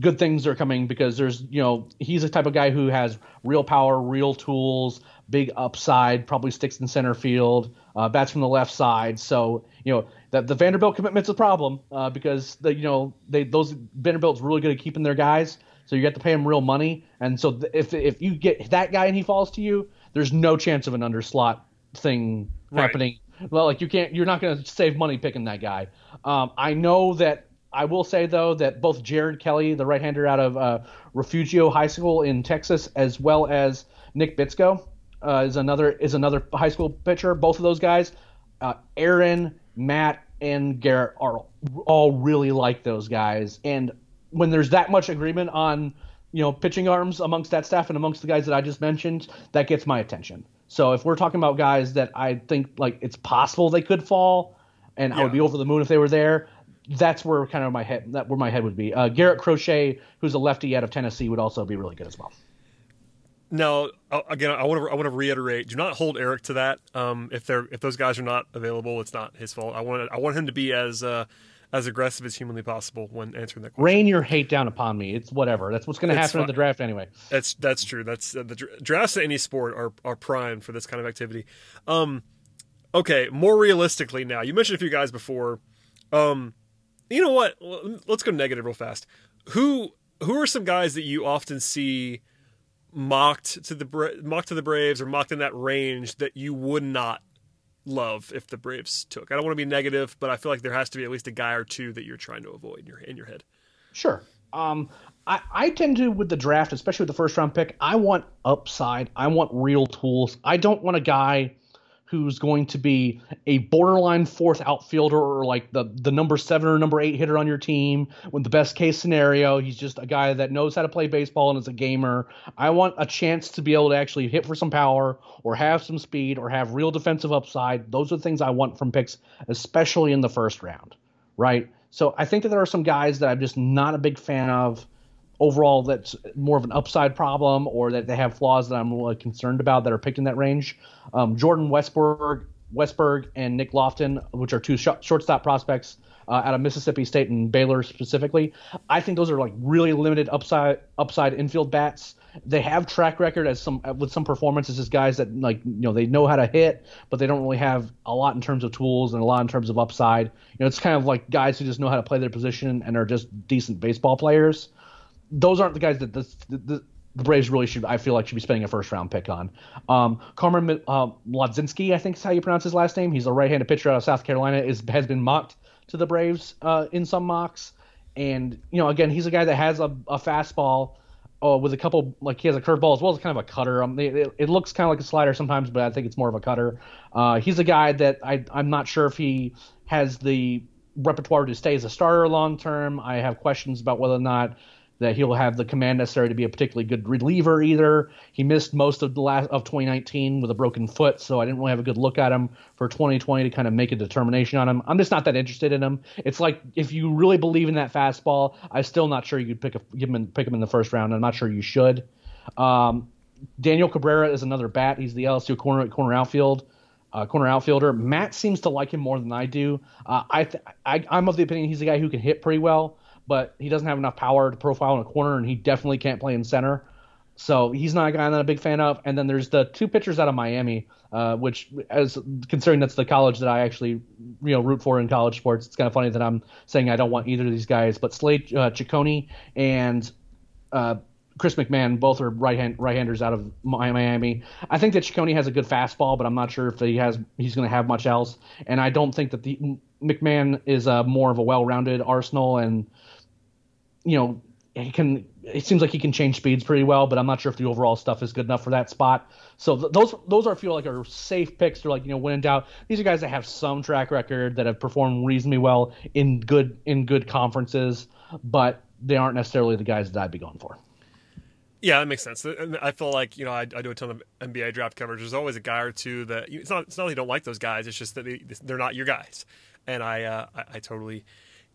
good things are coming because there's you know he's the type of guy who has real power, real tools, big upside, probably sticks in center field, uh, bats from the left side. So you know that the Vanderbilt commitment's a problem uh, because the you know they those Vanderbilt's really good at keeping their guys, so you have to pay him real money, and so th- if if you get that guy and he falls to you, there's no chance of an underslot thing Right. happening. Well, like you can't, you're not going to save money picking that guy. Um, I know that. I will say though that both Jared Kelly, the right-hander out of uh, Refugio High School in Texas, as well as Nick Bitsko, uh, is another is another high school pitcher. Both of those guys, uh, Aaron, Matt, and Garrett are all really like those guys. And when there's that much agreement on you know pitching arms amongst that staff and amongst the guys that I just mentioned, that gets my attention. So if we're talking about guys that I think like it's possible they could fall, and I would be over the moon if they were there. That's where kind of my head that where my head would be. Uh, Garrett Crochet, who's a lefty out of Tennessee, would also be really good as well. Now, uh, again, I want to I want to reiterate: do not hold Eric to that. Um, if they're if those guys are not available, it's not his fault. I want I want him to be as uh, as aggressive as humanly possible when answering that question. Rain your hate down upon me. It's whatever. That's what's going to happen in the draft anyway. That's that's true. That's uh, the dr- drafts in any sport are are prime for this kind of activity. Um, okay, more realistically now, you mentioned a few guys before. Um, you know what? Let's go negative real fast. Who who are some guys that you often see mocked to the mocked to the Braves or mocked in that range that you would not love if the Braves took? I don't want to be negative, but I feel like there has to be at least a guy or two that you're trying to avoid in your in your head. Sure. Um, I, I tend to with the draft, especially with the first round pick, I want upside. I want real tools. I don't want a guy who's going to be a borderline fourth outfielder or like the the number seven or number eight hitter on your team. With the best case scenario, he's just a guy that knows how to play baseball and is a gamer. I want a chance to be able to actually hit for some power or have some speed or have real defensive upside. Those are the things I want from picks, especially in the first round right? So I think that there are some guys that I'm just not a big fan of overall. That's more of an upside problem, or that they have flaws that I'm really concerned about that are picked in that range. Um, Jordan Westburg, Westburg, and Nick Loftin, which are two sh- shortstop prospects. Uh, out of Mississippi State and Baylor specifically, I think those are like really limited upside upside infield bats. They have track record as some with some performances as guys that like you know they know how to hit, but they don't really have a lot in terms of tools and a lot in terms of upside. You know, it's kind of like guys who just know how to play their position and are just decent baseball players. Those aren't the guys that the, the, the Braves really should. I feel like should be spending a first round pick on. Um, Carmen uh, Lodzinski, I think is how you pronounce his last name. He's a right-handed pitcher out of South Carolina. Is has been mocked to the Braves uh, in some mocks, and you know, again, he's a guy that has a, a fastball uh, with a couple like he has a curveball as well as kind of a cutter. Um, it, it, it looks kind of like a slider sometimes, but I think it's more of a cutter. Uh, he's a guy that I I'm not sure if he has the repertoire to stay as a starter long term. I have questions about whether or not that he'll have the command necessary to be a particularly good reliever either. He missed most of the last of 2019 with a broken foot, so I didn't really have a good look at him for 2020 to kind of make a determination on him. I'm just not that interested in him. It's like if you really believe in that fastball, I'm still not sure you could pick a, him in, pick him in the first round. I'm not sure you should. Um, Daniel Cabrera is another bat. He's the LSU corner corner outfield. Uh, corner outfielder. Matt seems to like him more than I do. Uh, I, th- I I'm of the opinion he's a guy who can hit pretty well, but he doesn't have enough power to profile in a corner, and he definitely can't play in center. So he's not a guy that I'm a big fan of. And then there's the two pitchers out of Miami, uh, which, as considering that's the college that I actually you know root for in college sports, it's kind of funny that I'm saying I don't want either of these guys. But Slade uh, Cecconi and uh, Chris McMahon, both are right hand right-handers out of Miami. I think that Cecconi has a good fastball, but I'm not sure if he has he's going to have much else. And I don't think that the McMahon is a more of a well-rounded arsenal, and you know he can. It seems like he can change speeds pretty well, but I'm not sure if the overall stuff is good enough for that spot. So th- those those are feel like are safe picks. They're like you know when in doubt, these are guys that have some track record that have performed reasonably well in good in good conferences, but they aren't necessarily the guys that I'd be going for. Yeah, that makes sense. I feel like you know I, I do a ton of NBA draft coverage. There's always a guy or two that it's not. It's not that you don't like those guys. It's just that they, they're not your guys. And I, uh, I I totally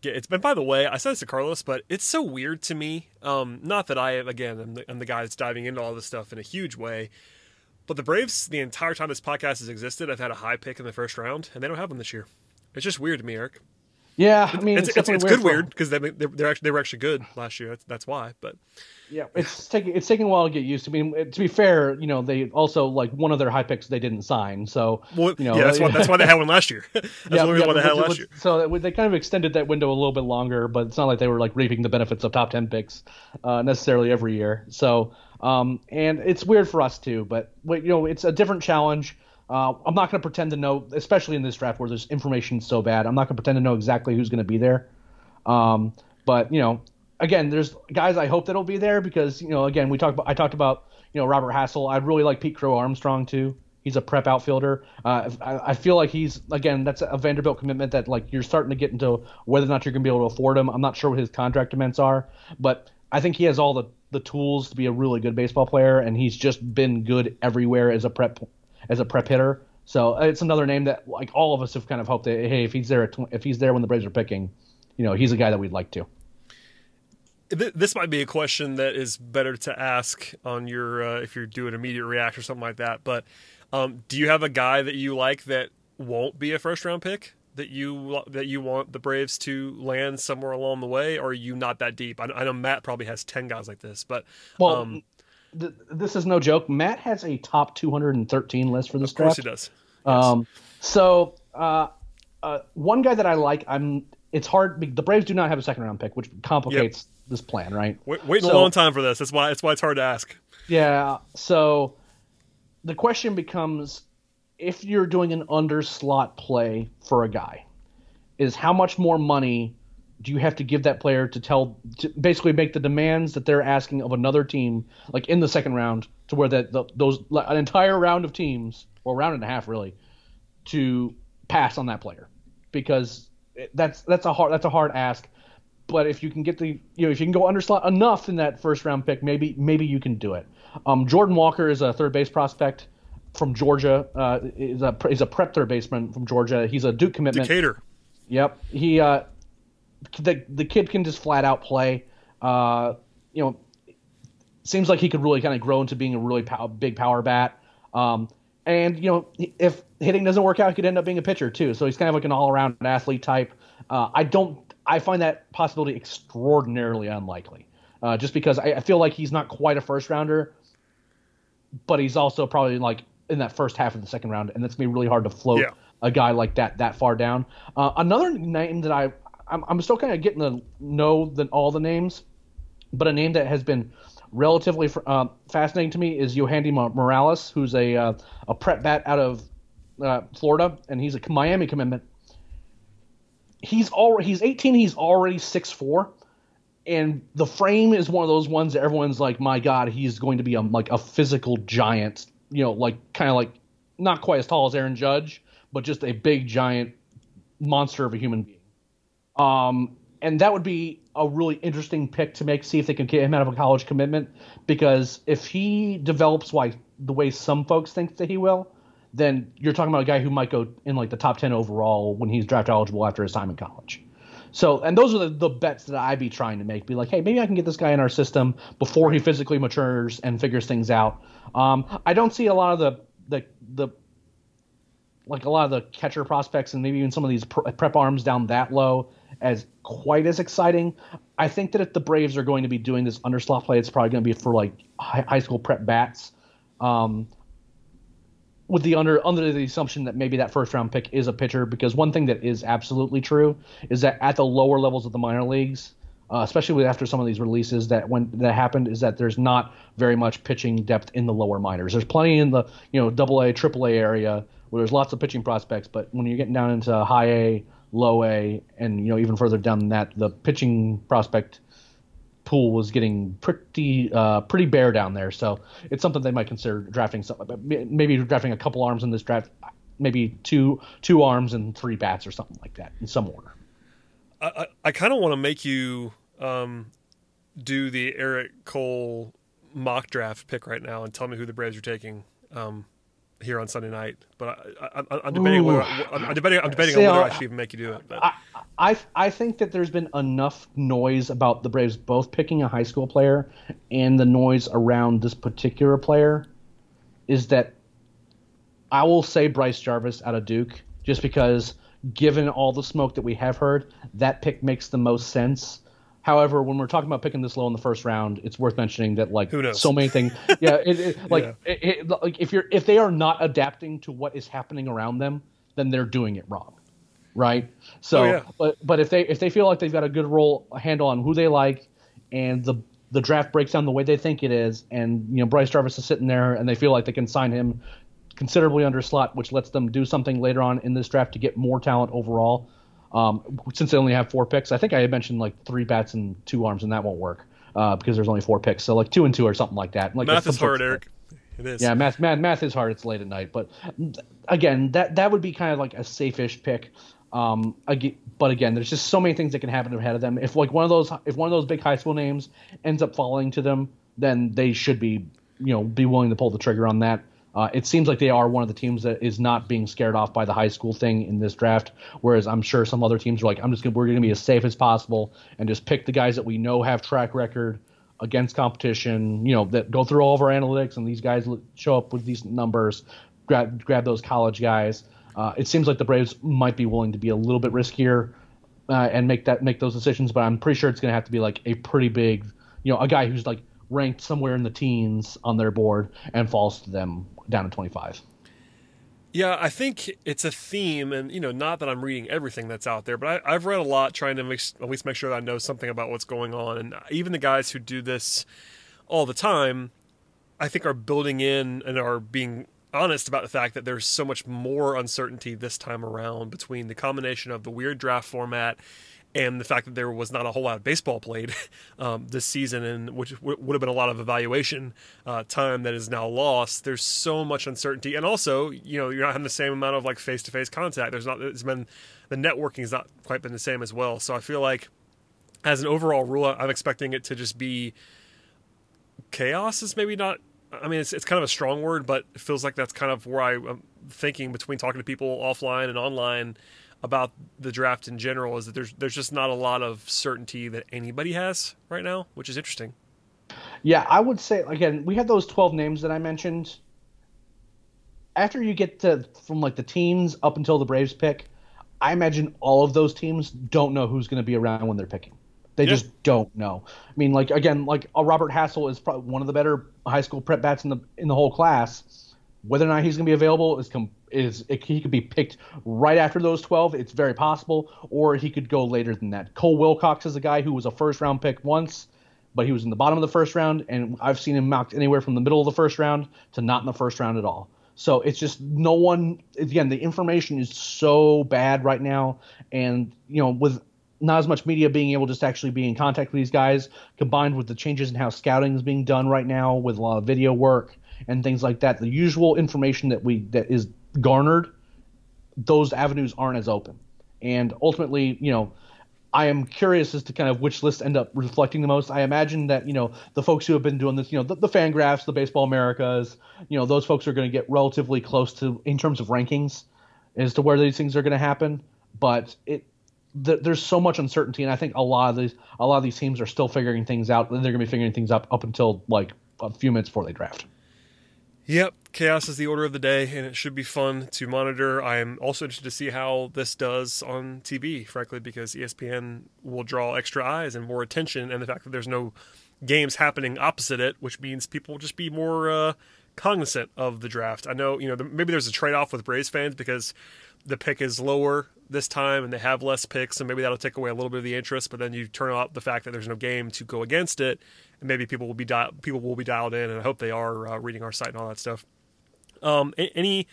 get it's. And by the way, I said this to Carlos, but it's so weird to me. Um, not that I again I'm the, I'm the guy that's diving into all this stuff in a huge way. But the Braves, the entire time this podcast has existed, I've had a high pick in the first round, and they don't have them this year. It's just weird to me, Eric. Yeah, I mean, it's, it's, it's, it's definitely good weird because they they're, they're actually they were actually good last year. That's, that's why. But Yeah, it's taking it's taking a while to get used to. I mean, to be fair, you know, they also like one of their high picks they didn't sign, so well, you know, yeah, that's why that's why they had one last year. <laughs> that's the only reason why they had last year. So they kind of extended that window a little bit longer, but it's not like they were like reaping the benefits of top ten picks uh, necessarily every year. So, um, and it's weird for us too, but you know, it's a different challenge. Uh, I'm not going to pretend to know, especially in this draft where there's information so bad. I'm not going to pretend to know exactly who's going to be there. Um, but you know, again, there's guys I hope that'll be there because you know, again, we talked about I talked about you know Robert Hassell. I really like Pete Crow Armstrong too. He's a prep outfielder. Uh, I, I feel like he's again that's a Vanderbilt commitment that like you're starting to get into whether or not you're going to be able to afford him. I'm not sure what his contract demands are, but I think he has all the the tools to be a really good baseball player, and he's just been good everywhere as a prep as a prep hitter. So it's another name that like all of us have kind of hoped that hey, if he's there at if he's there when the Braves are picking, you know, he's a guy that we'd like to. Th- This might be a question that is better to ask on your uh, if you're doing immediate react or something like that. But um, do you have a guy that you like that won't be a first round pick that you that you want the Braves to land somewhere along the way, or are you not that deep? I, I know Matt probably has ten guys like this, but Well, um, th- this is no joke. Matt has a top 213 list for this of course draft. he does. Um, so uh, uh, one guy that I like, I'm. It's hard. The Braves do not have a second round pick, which complicates this plan, right? Wait, waiting So- a long time for this. That's why. That's why it's hard to ask. Yeah. So the question becomes, if you're doing an underslot play for a guy, is how much more money do you have to give that player to tell, to basically make the demands that they're asking of another team, like in the second round, to where that the, those an entire round of teams, or round and a half really, to pass on that player, because that's that's a hard that's a hard ask. But if you can get the you know if you can go underslot enough in that first round pick, maybe maybe you can do it. Um, Jordan Walker is a third base prospect from Georgia. Uh, is a is a prep third baseman from Georgia. He's a Duke commitment. Decatur. Yep. He uh, the the kid can just flat out play. Uh, you know, seems like he could really kind of grow into being a really pow- big power bat. Um, and you know, if hitting doesn't work out, he could end up being a pitcher too. So he's kind of like an all around athlete type. Uh, I don't. I find that possibility extraordinarily unlikely. Uh, just because I, I feel like he's not quite a first rounder, but he's also probably like in that first half of the second round, and that's gonna be really hard to float Yeah. a guy like that that far down. Uh, another name that I I'm, I'm still kind of getting to know the, all the names, but a name that has been relatively uh, fascinating to me is Yohandy Morales, who's a uh, a prep bat out of uh, Florida, and he's a Miami commitment. He's already he's 18. He's already 6'4", and the frame is one of those ones that everyone's like, my God, he's going to be a like a physical giant. You know, like kind of like not quite as tall as Aaron Judge, but just a big giant monster of a human being. Um, and that would be a really interesting pick to make. See if they can get him out of a college commitment, because if he develops like the way some folks think that he will, then you're talking about a guy who might go in like the top ten overall when he's draft eligible after his time in college. So, and those are the, the bets that I'd be trying to make. Be like, hey, maybe I can get this guy in our system before he physically matures and figures things out. Um, I don't see a lot of the the the like a lot of the catcher prospects and maybe even some of these prep arms down that low as quite as exciting. I think that if the Braves are going to be doing this underslot play, it's probably going to be for like high, high school prep bats. Um, with the under under the assumption that maybe that first round pick is a pitcher, because one thing that is absolutely true is that at the lower levels of the minor leagues, uh, especially with after some of these releases that when that happened, is that there's not very much pitching depth in the lower minors. There's plenty in the you know double A, triple A area where there's lots of pitching prospects, but when you're getting down into high A, low A, and you know even further down than that, the pitching prospect pool was getting pretty uh, pretty bare down there. So it's something they might consider drafting. Some, maybe drafting a couple arms in this draft, maybe two two arms and three bats or something like that in some order. I, I, I kind of want to make you um, do the Eric Cole mock draft pick right now and tell me who the Braves are taking um, here on Sunday night. But I, I, I'm debating whether I'm, I'm debating, I'm debating See, on whether I- I should even make you do it. But I, I I think that there's been enough noise about the Braves both picking a high school player and the noise around this particular player is that I will say Bryce Jarvis out of Duke just because given all the smoke that we have heard, that pick makes the most sense. However, when we're talking about picking this low in the first round, it's worth mentioning that like so many things. Yeah, it, it, <laughs> like yeah. It, like if you're if they are not adapting to what is happening around them, then they're doing it wrong, right? So, oh, yeah. but but if they if they feel like they've got a good role a handle on who they like, and the the draft breaks down the way they think it is, and you know Bryce Jarvis is sitting there, and they feel like they can sign him considerably under slot, which lets them do something later on in this draft to get more talent overall. Um, since they only have four picks, I think I had mentioned like three bats and two arms, and that won't work uh, because there's only four picks. So like two and two or something like that. Like math is hard, Eric. It is. Yeah, math, math math is hard. It's late at night, but again, that that would be kind of like a safe-ish pick. Um, again, but again, there's just so many things that can happen ahead of them. If like one of those, if one of those big high school names ends up falling to them, then they should be, you know, be willing to pull the trigger on that. Uh, it seems like they are one of the teams that is not being scared off by the high school thing in this draft. Whereas I'm sure some other teams are like, I'm just gonna, we're going to be as safe as possible and just pick the guys that we know have track record against competition. You know that go through all of our analytics and these guys show up with these numbers. Grab grab those college guys. Uh, it seems like the Braves might be willing to be a little bit riskier uh, and make that make those decisions, but I'm pretty sure it's going to have to be like a pretty big, you know, a guy who's like ranked somewhere in the teens on their board and falls to them down to 25. Yeah, I think it's a theme, and you know, not that I'm reading everything that's out there, but I, have read a lot trying to make, at least make sure that I know something about what's going on. And even the guys who do this all the time, I think are building in and are being honest about the fact that there's so much more uncertainty this time around between the combination of the weird draft format and the fact that there was not a whole lot of baseball played <laughs> um, this season, and which w- would have been a lot of evaluation uh, time that is now lost. There's so much uncertainty, and also, you know, you're not having the same amount of like face to face contact. There's not. It's been the networking has not quite been the same as well. So I feel like, as an overall rule, I'm expecting it to just be chaos. Is maybe not. I mean, it's it's kind of a strong word, but it feels like that's kind of where I'm thinking between talking to people offline and online about the draft in general is that there's there's just not a lot of certainty that anybody has right now, which is interesting. Yeah, I would say again, we had those 12 names that I mentioned. After you get to from like the teams up until the Braves pick, I imagine all of those teams don't know who's going to be around when they're picking. They yeah. just don't know. I mean, like again, like a Robert Hassell is probably one of the better high school prep bats in the in the whole class. Whether or not he's going to be available is com- is it, he could be picked right after those 12. It's very possible, or he could go later than that. Cole Wilcox is a guy who was a first round pick once, but he was in the bottom of the first round, and I've seen him mocked anywhere from the middle of the first round to not in the first round at all. So it's just no one. Again, the information is so bad right now, and you know with not as much media being able to just actually be in contact with these guys, combined with the changes in how scouting is being done right now with a lot of video work and things like that. The usual information that we that is garnered, those avenues aren't as open. And ultimately, you know, I am curious as to kind of which lists end up reflecting the most. I imagine that you know the folks who have been doing this, you know, the, the Fangraphs, the Baseball Americas, you know, those folks are going to get relatively close to in terms of rankings as to where these things are going to happen. But it there's so much uncertainty, and I think a lot of these a lot of these teams are still figuring things out. They're going to be figuring things up up until like a few minutes before they draft. Yep, chaos is the order of the day, and it should be fun to monitor. I am also interested to see how this does on TV, frankly, because ESPN will draw extra eyes and more attention, and the fact that there's no games happening opposite it, which means people will just be more uh, cognizant of the draft. I know, you know, maybe there's a trade off with Braves fans because the pick is lower this time and they have less picks, and maybe that'll take away a little bit of the interest. But then you turn out the fact that there's no game to go against it, and maybe people will be di- people will be dialed in, and I hope they are uh, reading our site and all that stuff. Um, any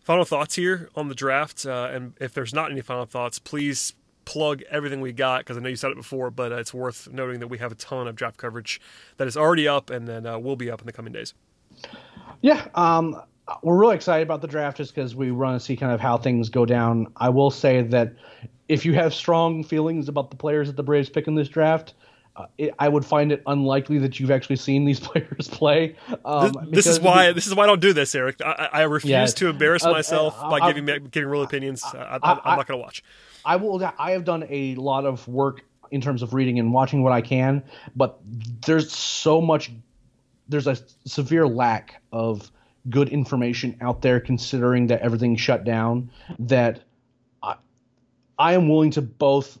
final thoughts here on the draft? Uh, and if there's not any final thoughts, please plug everything we got because I know you said it before, but uh, it's worth noting that we have a ton of draft coverage that is already up and then uh, will be up in the coming days. Yeah, um, we're really excited about the draft just because we want to see kind of how things go down. I will say that if you have strong feelings about the players that the Braves pick in this draft, uh, it, I would find it unlikely that you've actually seen these <laughs> players play. Um, this, this is why this is why I don't do this, Eric. I, I refuse yeah, to embarrass uh, myself uh, by giving giving real opinions. I, am not going to watch. I will. I have done a lot of work in terms of reading and watching what I can, but there's so much. There's a severe lack of good information out there, considering that everything's shut down. That I am willing to both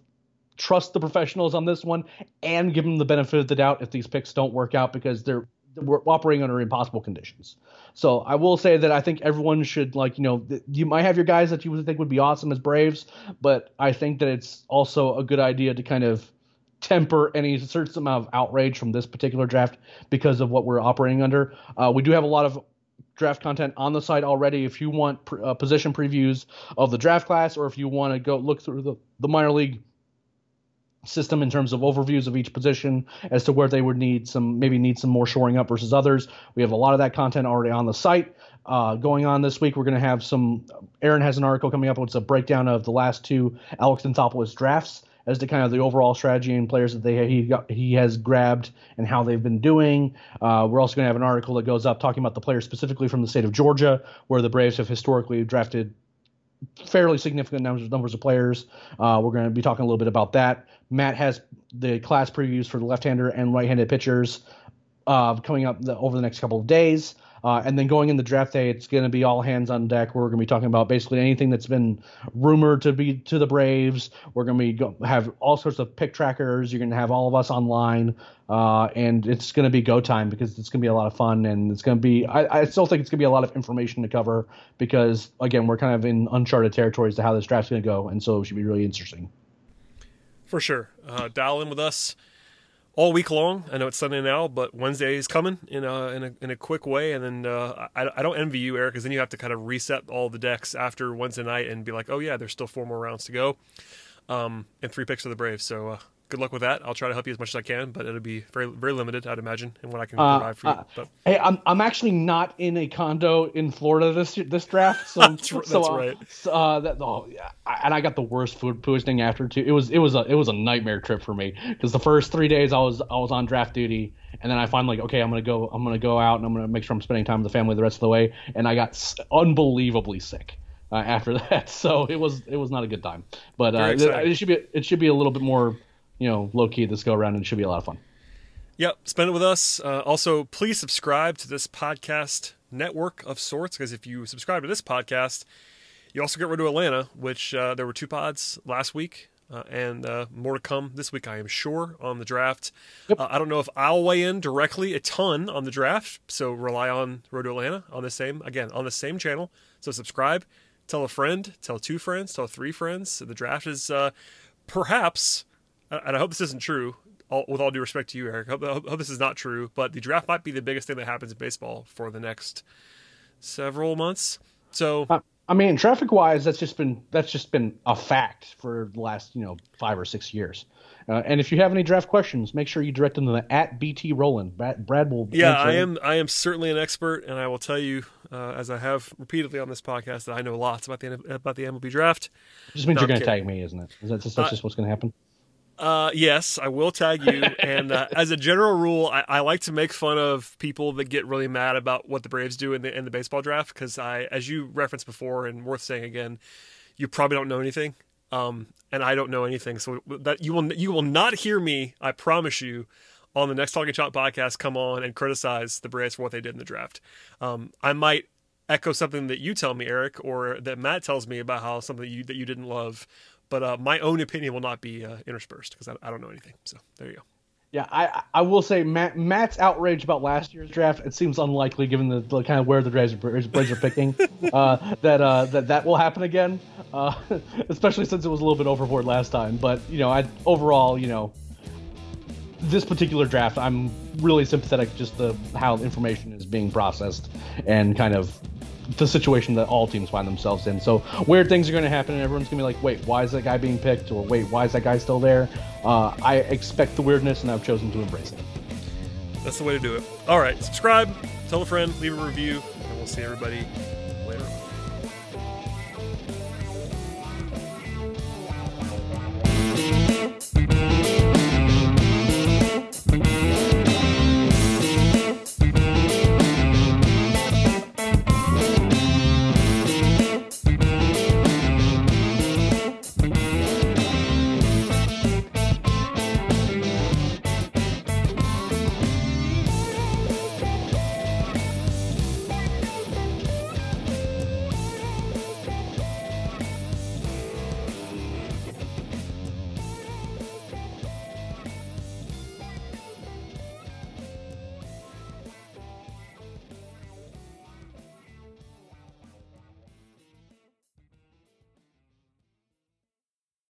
trust the professionals on this one and give them the benefit of the doubt if these picks don't work out because they're we're operating under impossible conditions. So I will say that I think everyone should like you know you might have your guys that you would think would be awesome as Braves, but I think that it's also a good idea to kind of temper any certain amount of outrage from this particular draft because of what we're operating under. Uh, we do have a lot of draft content on the site already. If you want pr- uh, position previews of the draft class, or if you want to go look through the, the minor league system in terms of overviews of each position as to where they would need some maybe need some more shoring up versus others. We have a lot of that content already on the site. Uh, going on this week, we're going to have some. Aaron has an article coming up. It's a breakdown of the last two Alex Anthopoulos drafts as to kind of the overall strategy and players that they he got, he has grabbed and how they've been doing. Uh, we're also going to have an article that goes up talking about the players specifically from the state of Georgia, where the Braves have historically drafted fairly significant numbers, numbers of players. Uh, we're going to be talking a little bit about that. Matt has the class previews for the left-hander and right-handed pitchers uh, coming up the, over the next couple of days. Uh, and then going in the draft day, it's going to be all hands on deck. We're going to be talking about basically anything that's been rumored to be to the Braves. We're going to be go, have all sorts of pick trackers. You're going to have all of us online, uh, and it's going to be go time because it's going to be a lot of fun and it's going to be. I, I still think it's going to be a lot of information to cover because again, we're kind of in uncharted territories to how this draft's going to go, and so it should be really interesting. For sure, uh, dial in with us all week long. I know it's Sunday now, but Wednesday is coming in a in a, in a quick way. And then uh, I, I don't envy you, Eric, because then you have to kind of reset all the decks after Wednesday night and be like, oh yeah, there's still four more rounds to go, um, and three picks for the Braves. So uh, good luck with that. I'll try to help you as much as I can, but it'll be very very limited, I'd imagine, in what I can provide for you. Uh, but. Hey, I'm I'm actually not in a condo in Florida this this draft, so <laughs> that's, so, that's uh, right. So, uh, that, oh, yeah, and I got the worst food poisoning after too. It was it was a it was a nightmare trip for me because the first three days I was I was on draft duty, and then I finally like okay I'm gonna go I'm gonna go out and I'm gonna make sure I'm spending time with the family the rest of the way, and I got unbelievably sick. Uh, after <laughs> that, so it was it was not a good time, but uh, it should be it should be a little bit more you know low key this go around, and it should be a lot of fun. Yep, spend it with us. Uh, also, please subscribe to this podcast network of sorts because if you subscribe to this podcast, you also get Road to Atlanta, which uh, there were two pods last week. Uh, and uh, more to come this week, I am sure, on the draft. Yep. Uh, I don't know if I'll weigh in directly a ton on the draft, so rely on Road to Atlanta on the same again on the same channel. So subscribe, tell a friend, tell two friends, tell three friends. The draft is uh, perhaps and I hope this isn't true. All, with all due respect to you, Eric, I hope, I hope this is not true. But the draft might be the biggest thing that happens in baseball for the next several months. So, I mean, traffic wise, that's just been that's just been a fact for the last you know five or six years. Uh, and if you have any draft questions, make sure you direct them to the at BT Rowland. Brad, Brad will. Yeah, I am. I am certainly an expert, and I will tell you, uh, as I have repeatedly on this podcast, that I know lots about the about the MLB draft. It just means no, you're going to tag me, isn't it? Is that just, that's uh, just what's going to happen? Uh, yes, I will tag you. <laughs> and uh, as a general rule, I, I, like to make fun of people that get really mad about what the Braves do in the in the baseball draft because I, as you referenced before, and worth saying again, you probably don't know anything, um, and I don't know anything. So that you will you will not hear me. I promise you. On the next Talking Chop podcast, come on and criticize the Braves for what they did in the draft. Um, I might echo something that you tell me, Eric, or that Matt tells me about how something that you that you didn't love but uh, my own opinion will not be uh, interspersed because I, I, don't know anything. So there you go. Yeah, I I will say Matt, Matt's outrage about last year's draft. It seems unlikely given the, the kind of where the Braves, Braves are picking <laughs> uh, that uh, that that will happen again, uh, <laughs> especially since it was a little bit overboard last time. But you know, I overall, you know, this particular draft, I'm really sympathetic just to how information is being processed and kind of the situation that all teams find themselves in. So weird things are going to happen, and everyone's going to be like, "Wait, why is that guy being picked?" or "Wait, why is that guy still there?" Uh, I expect the weirdness, and I've chosen to embrace it. That's the way to do it. All right, subscribe, tell a friend, leave a review, and we'll see everybody later.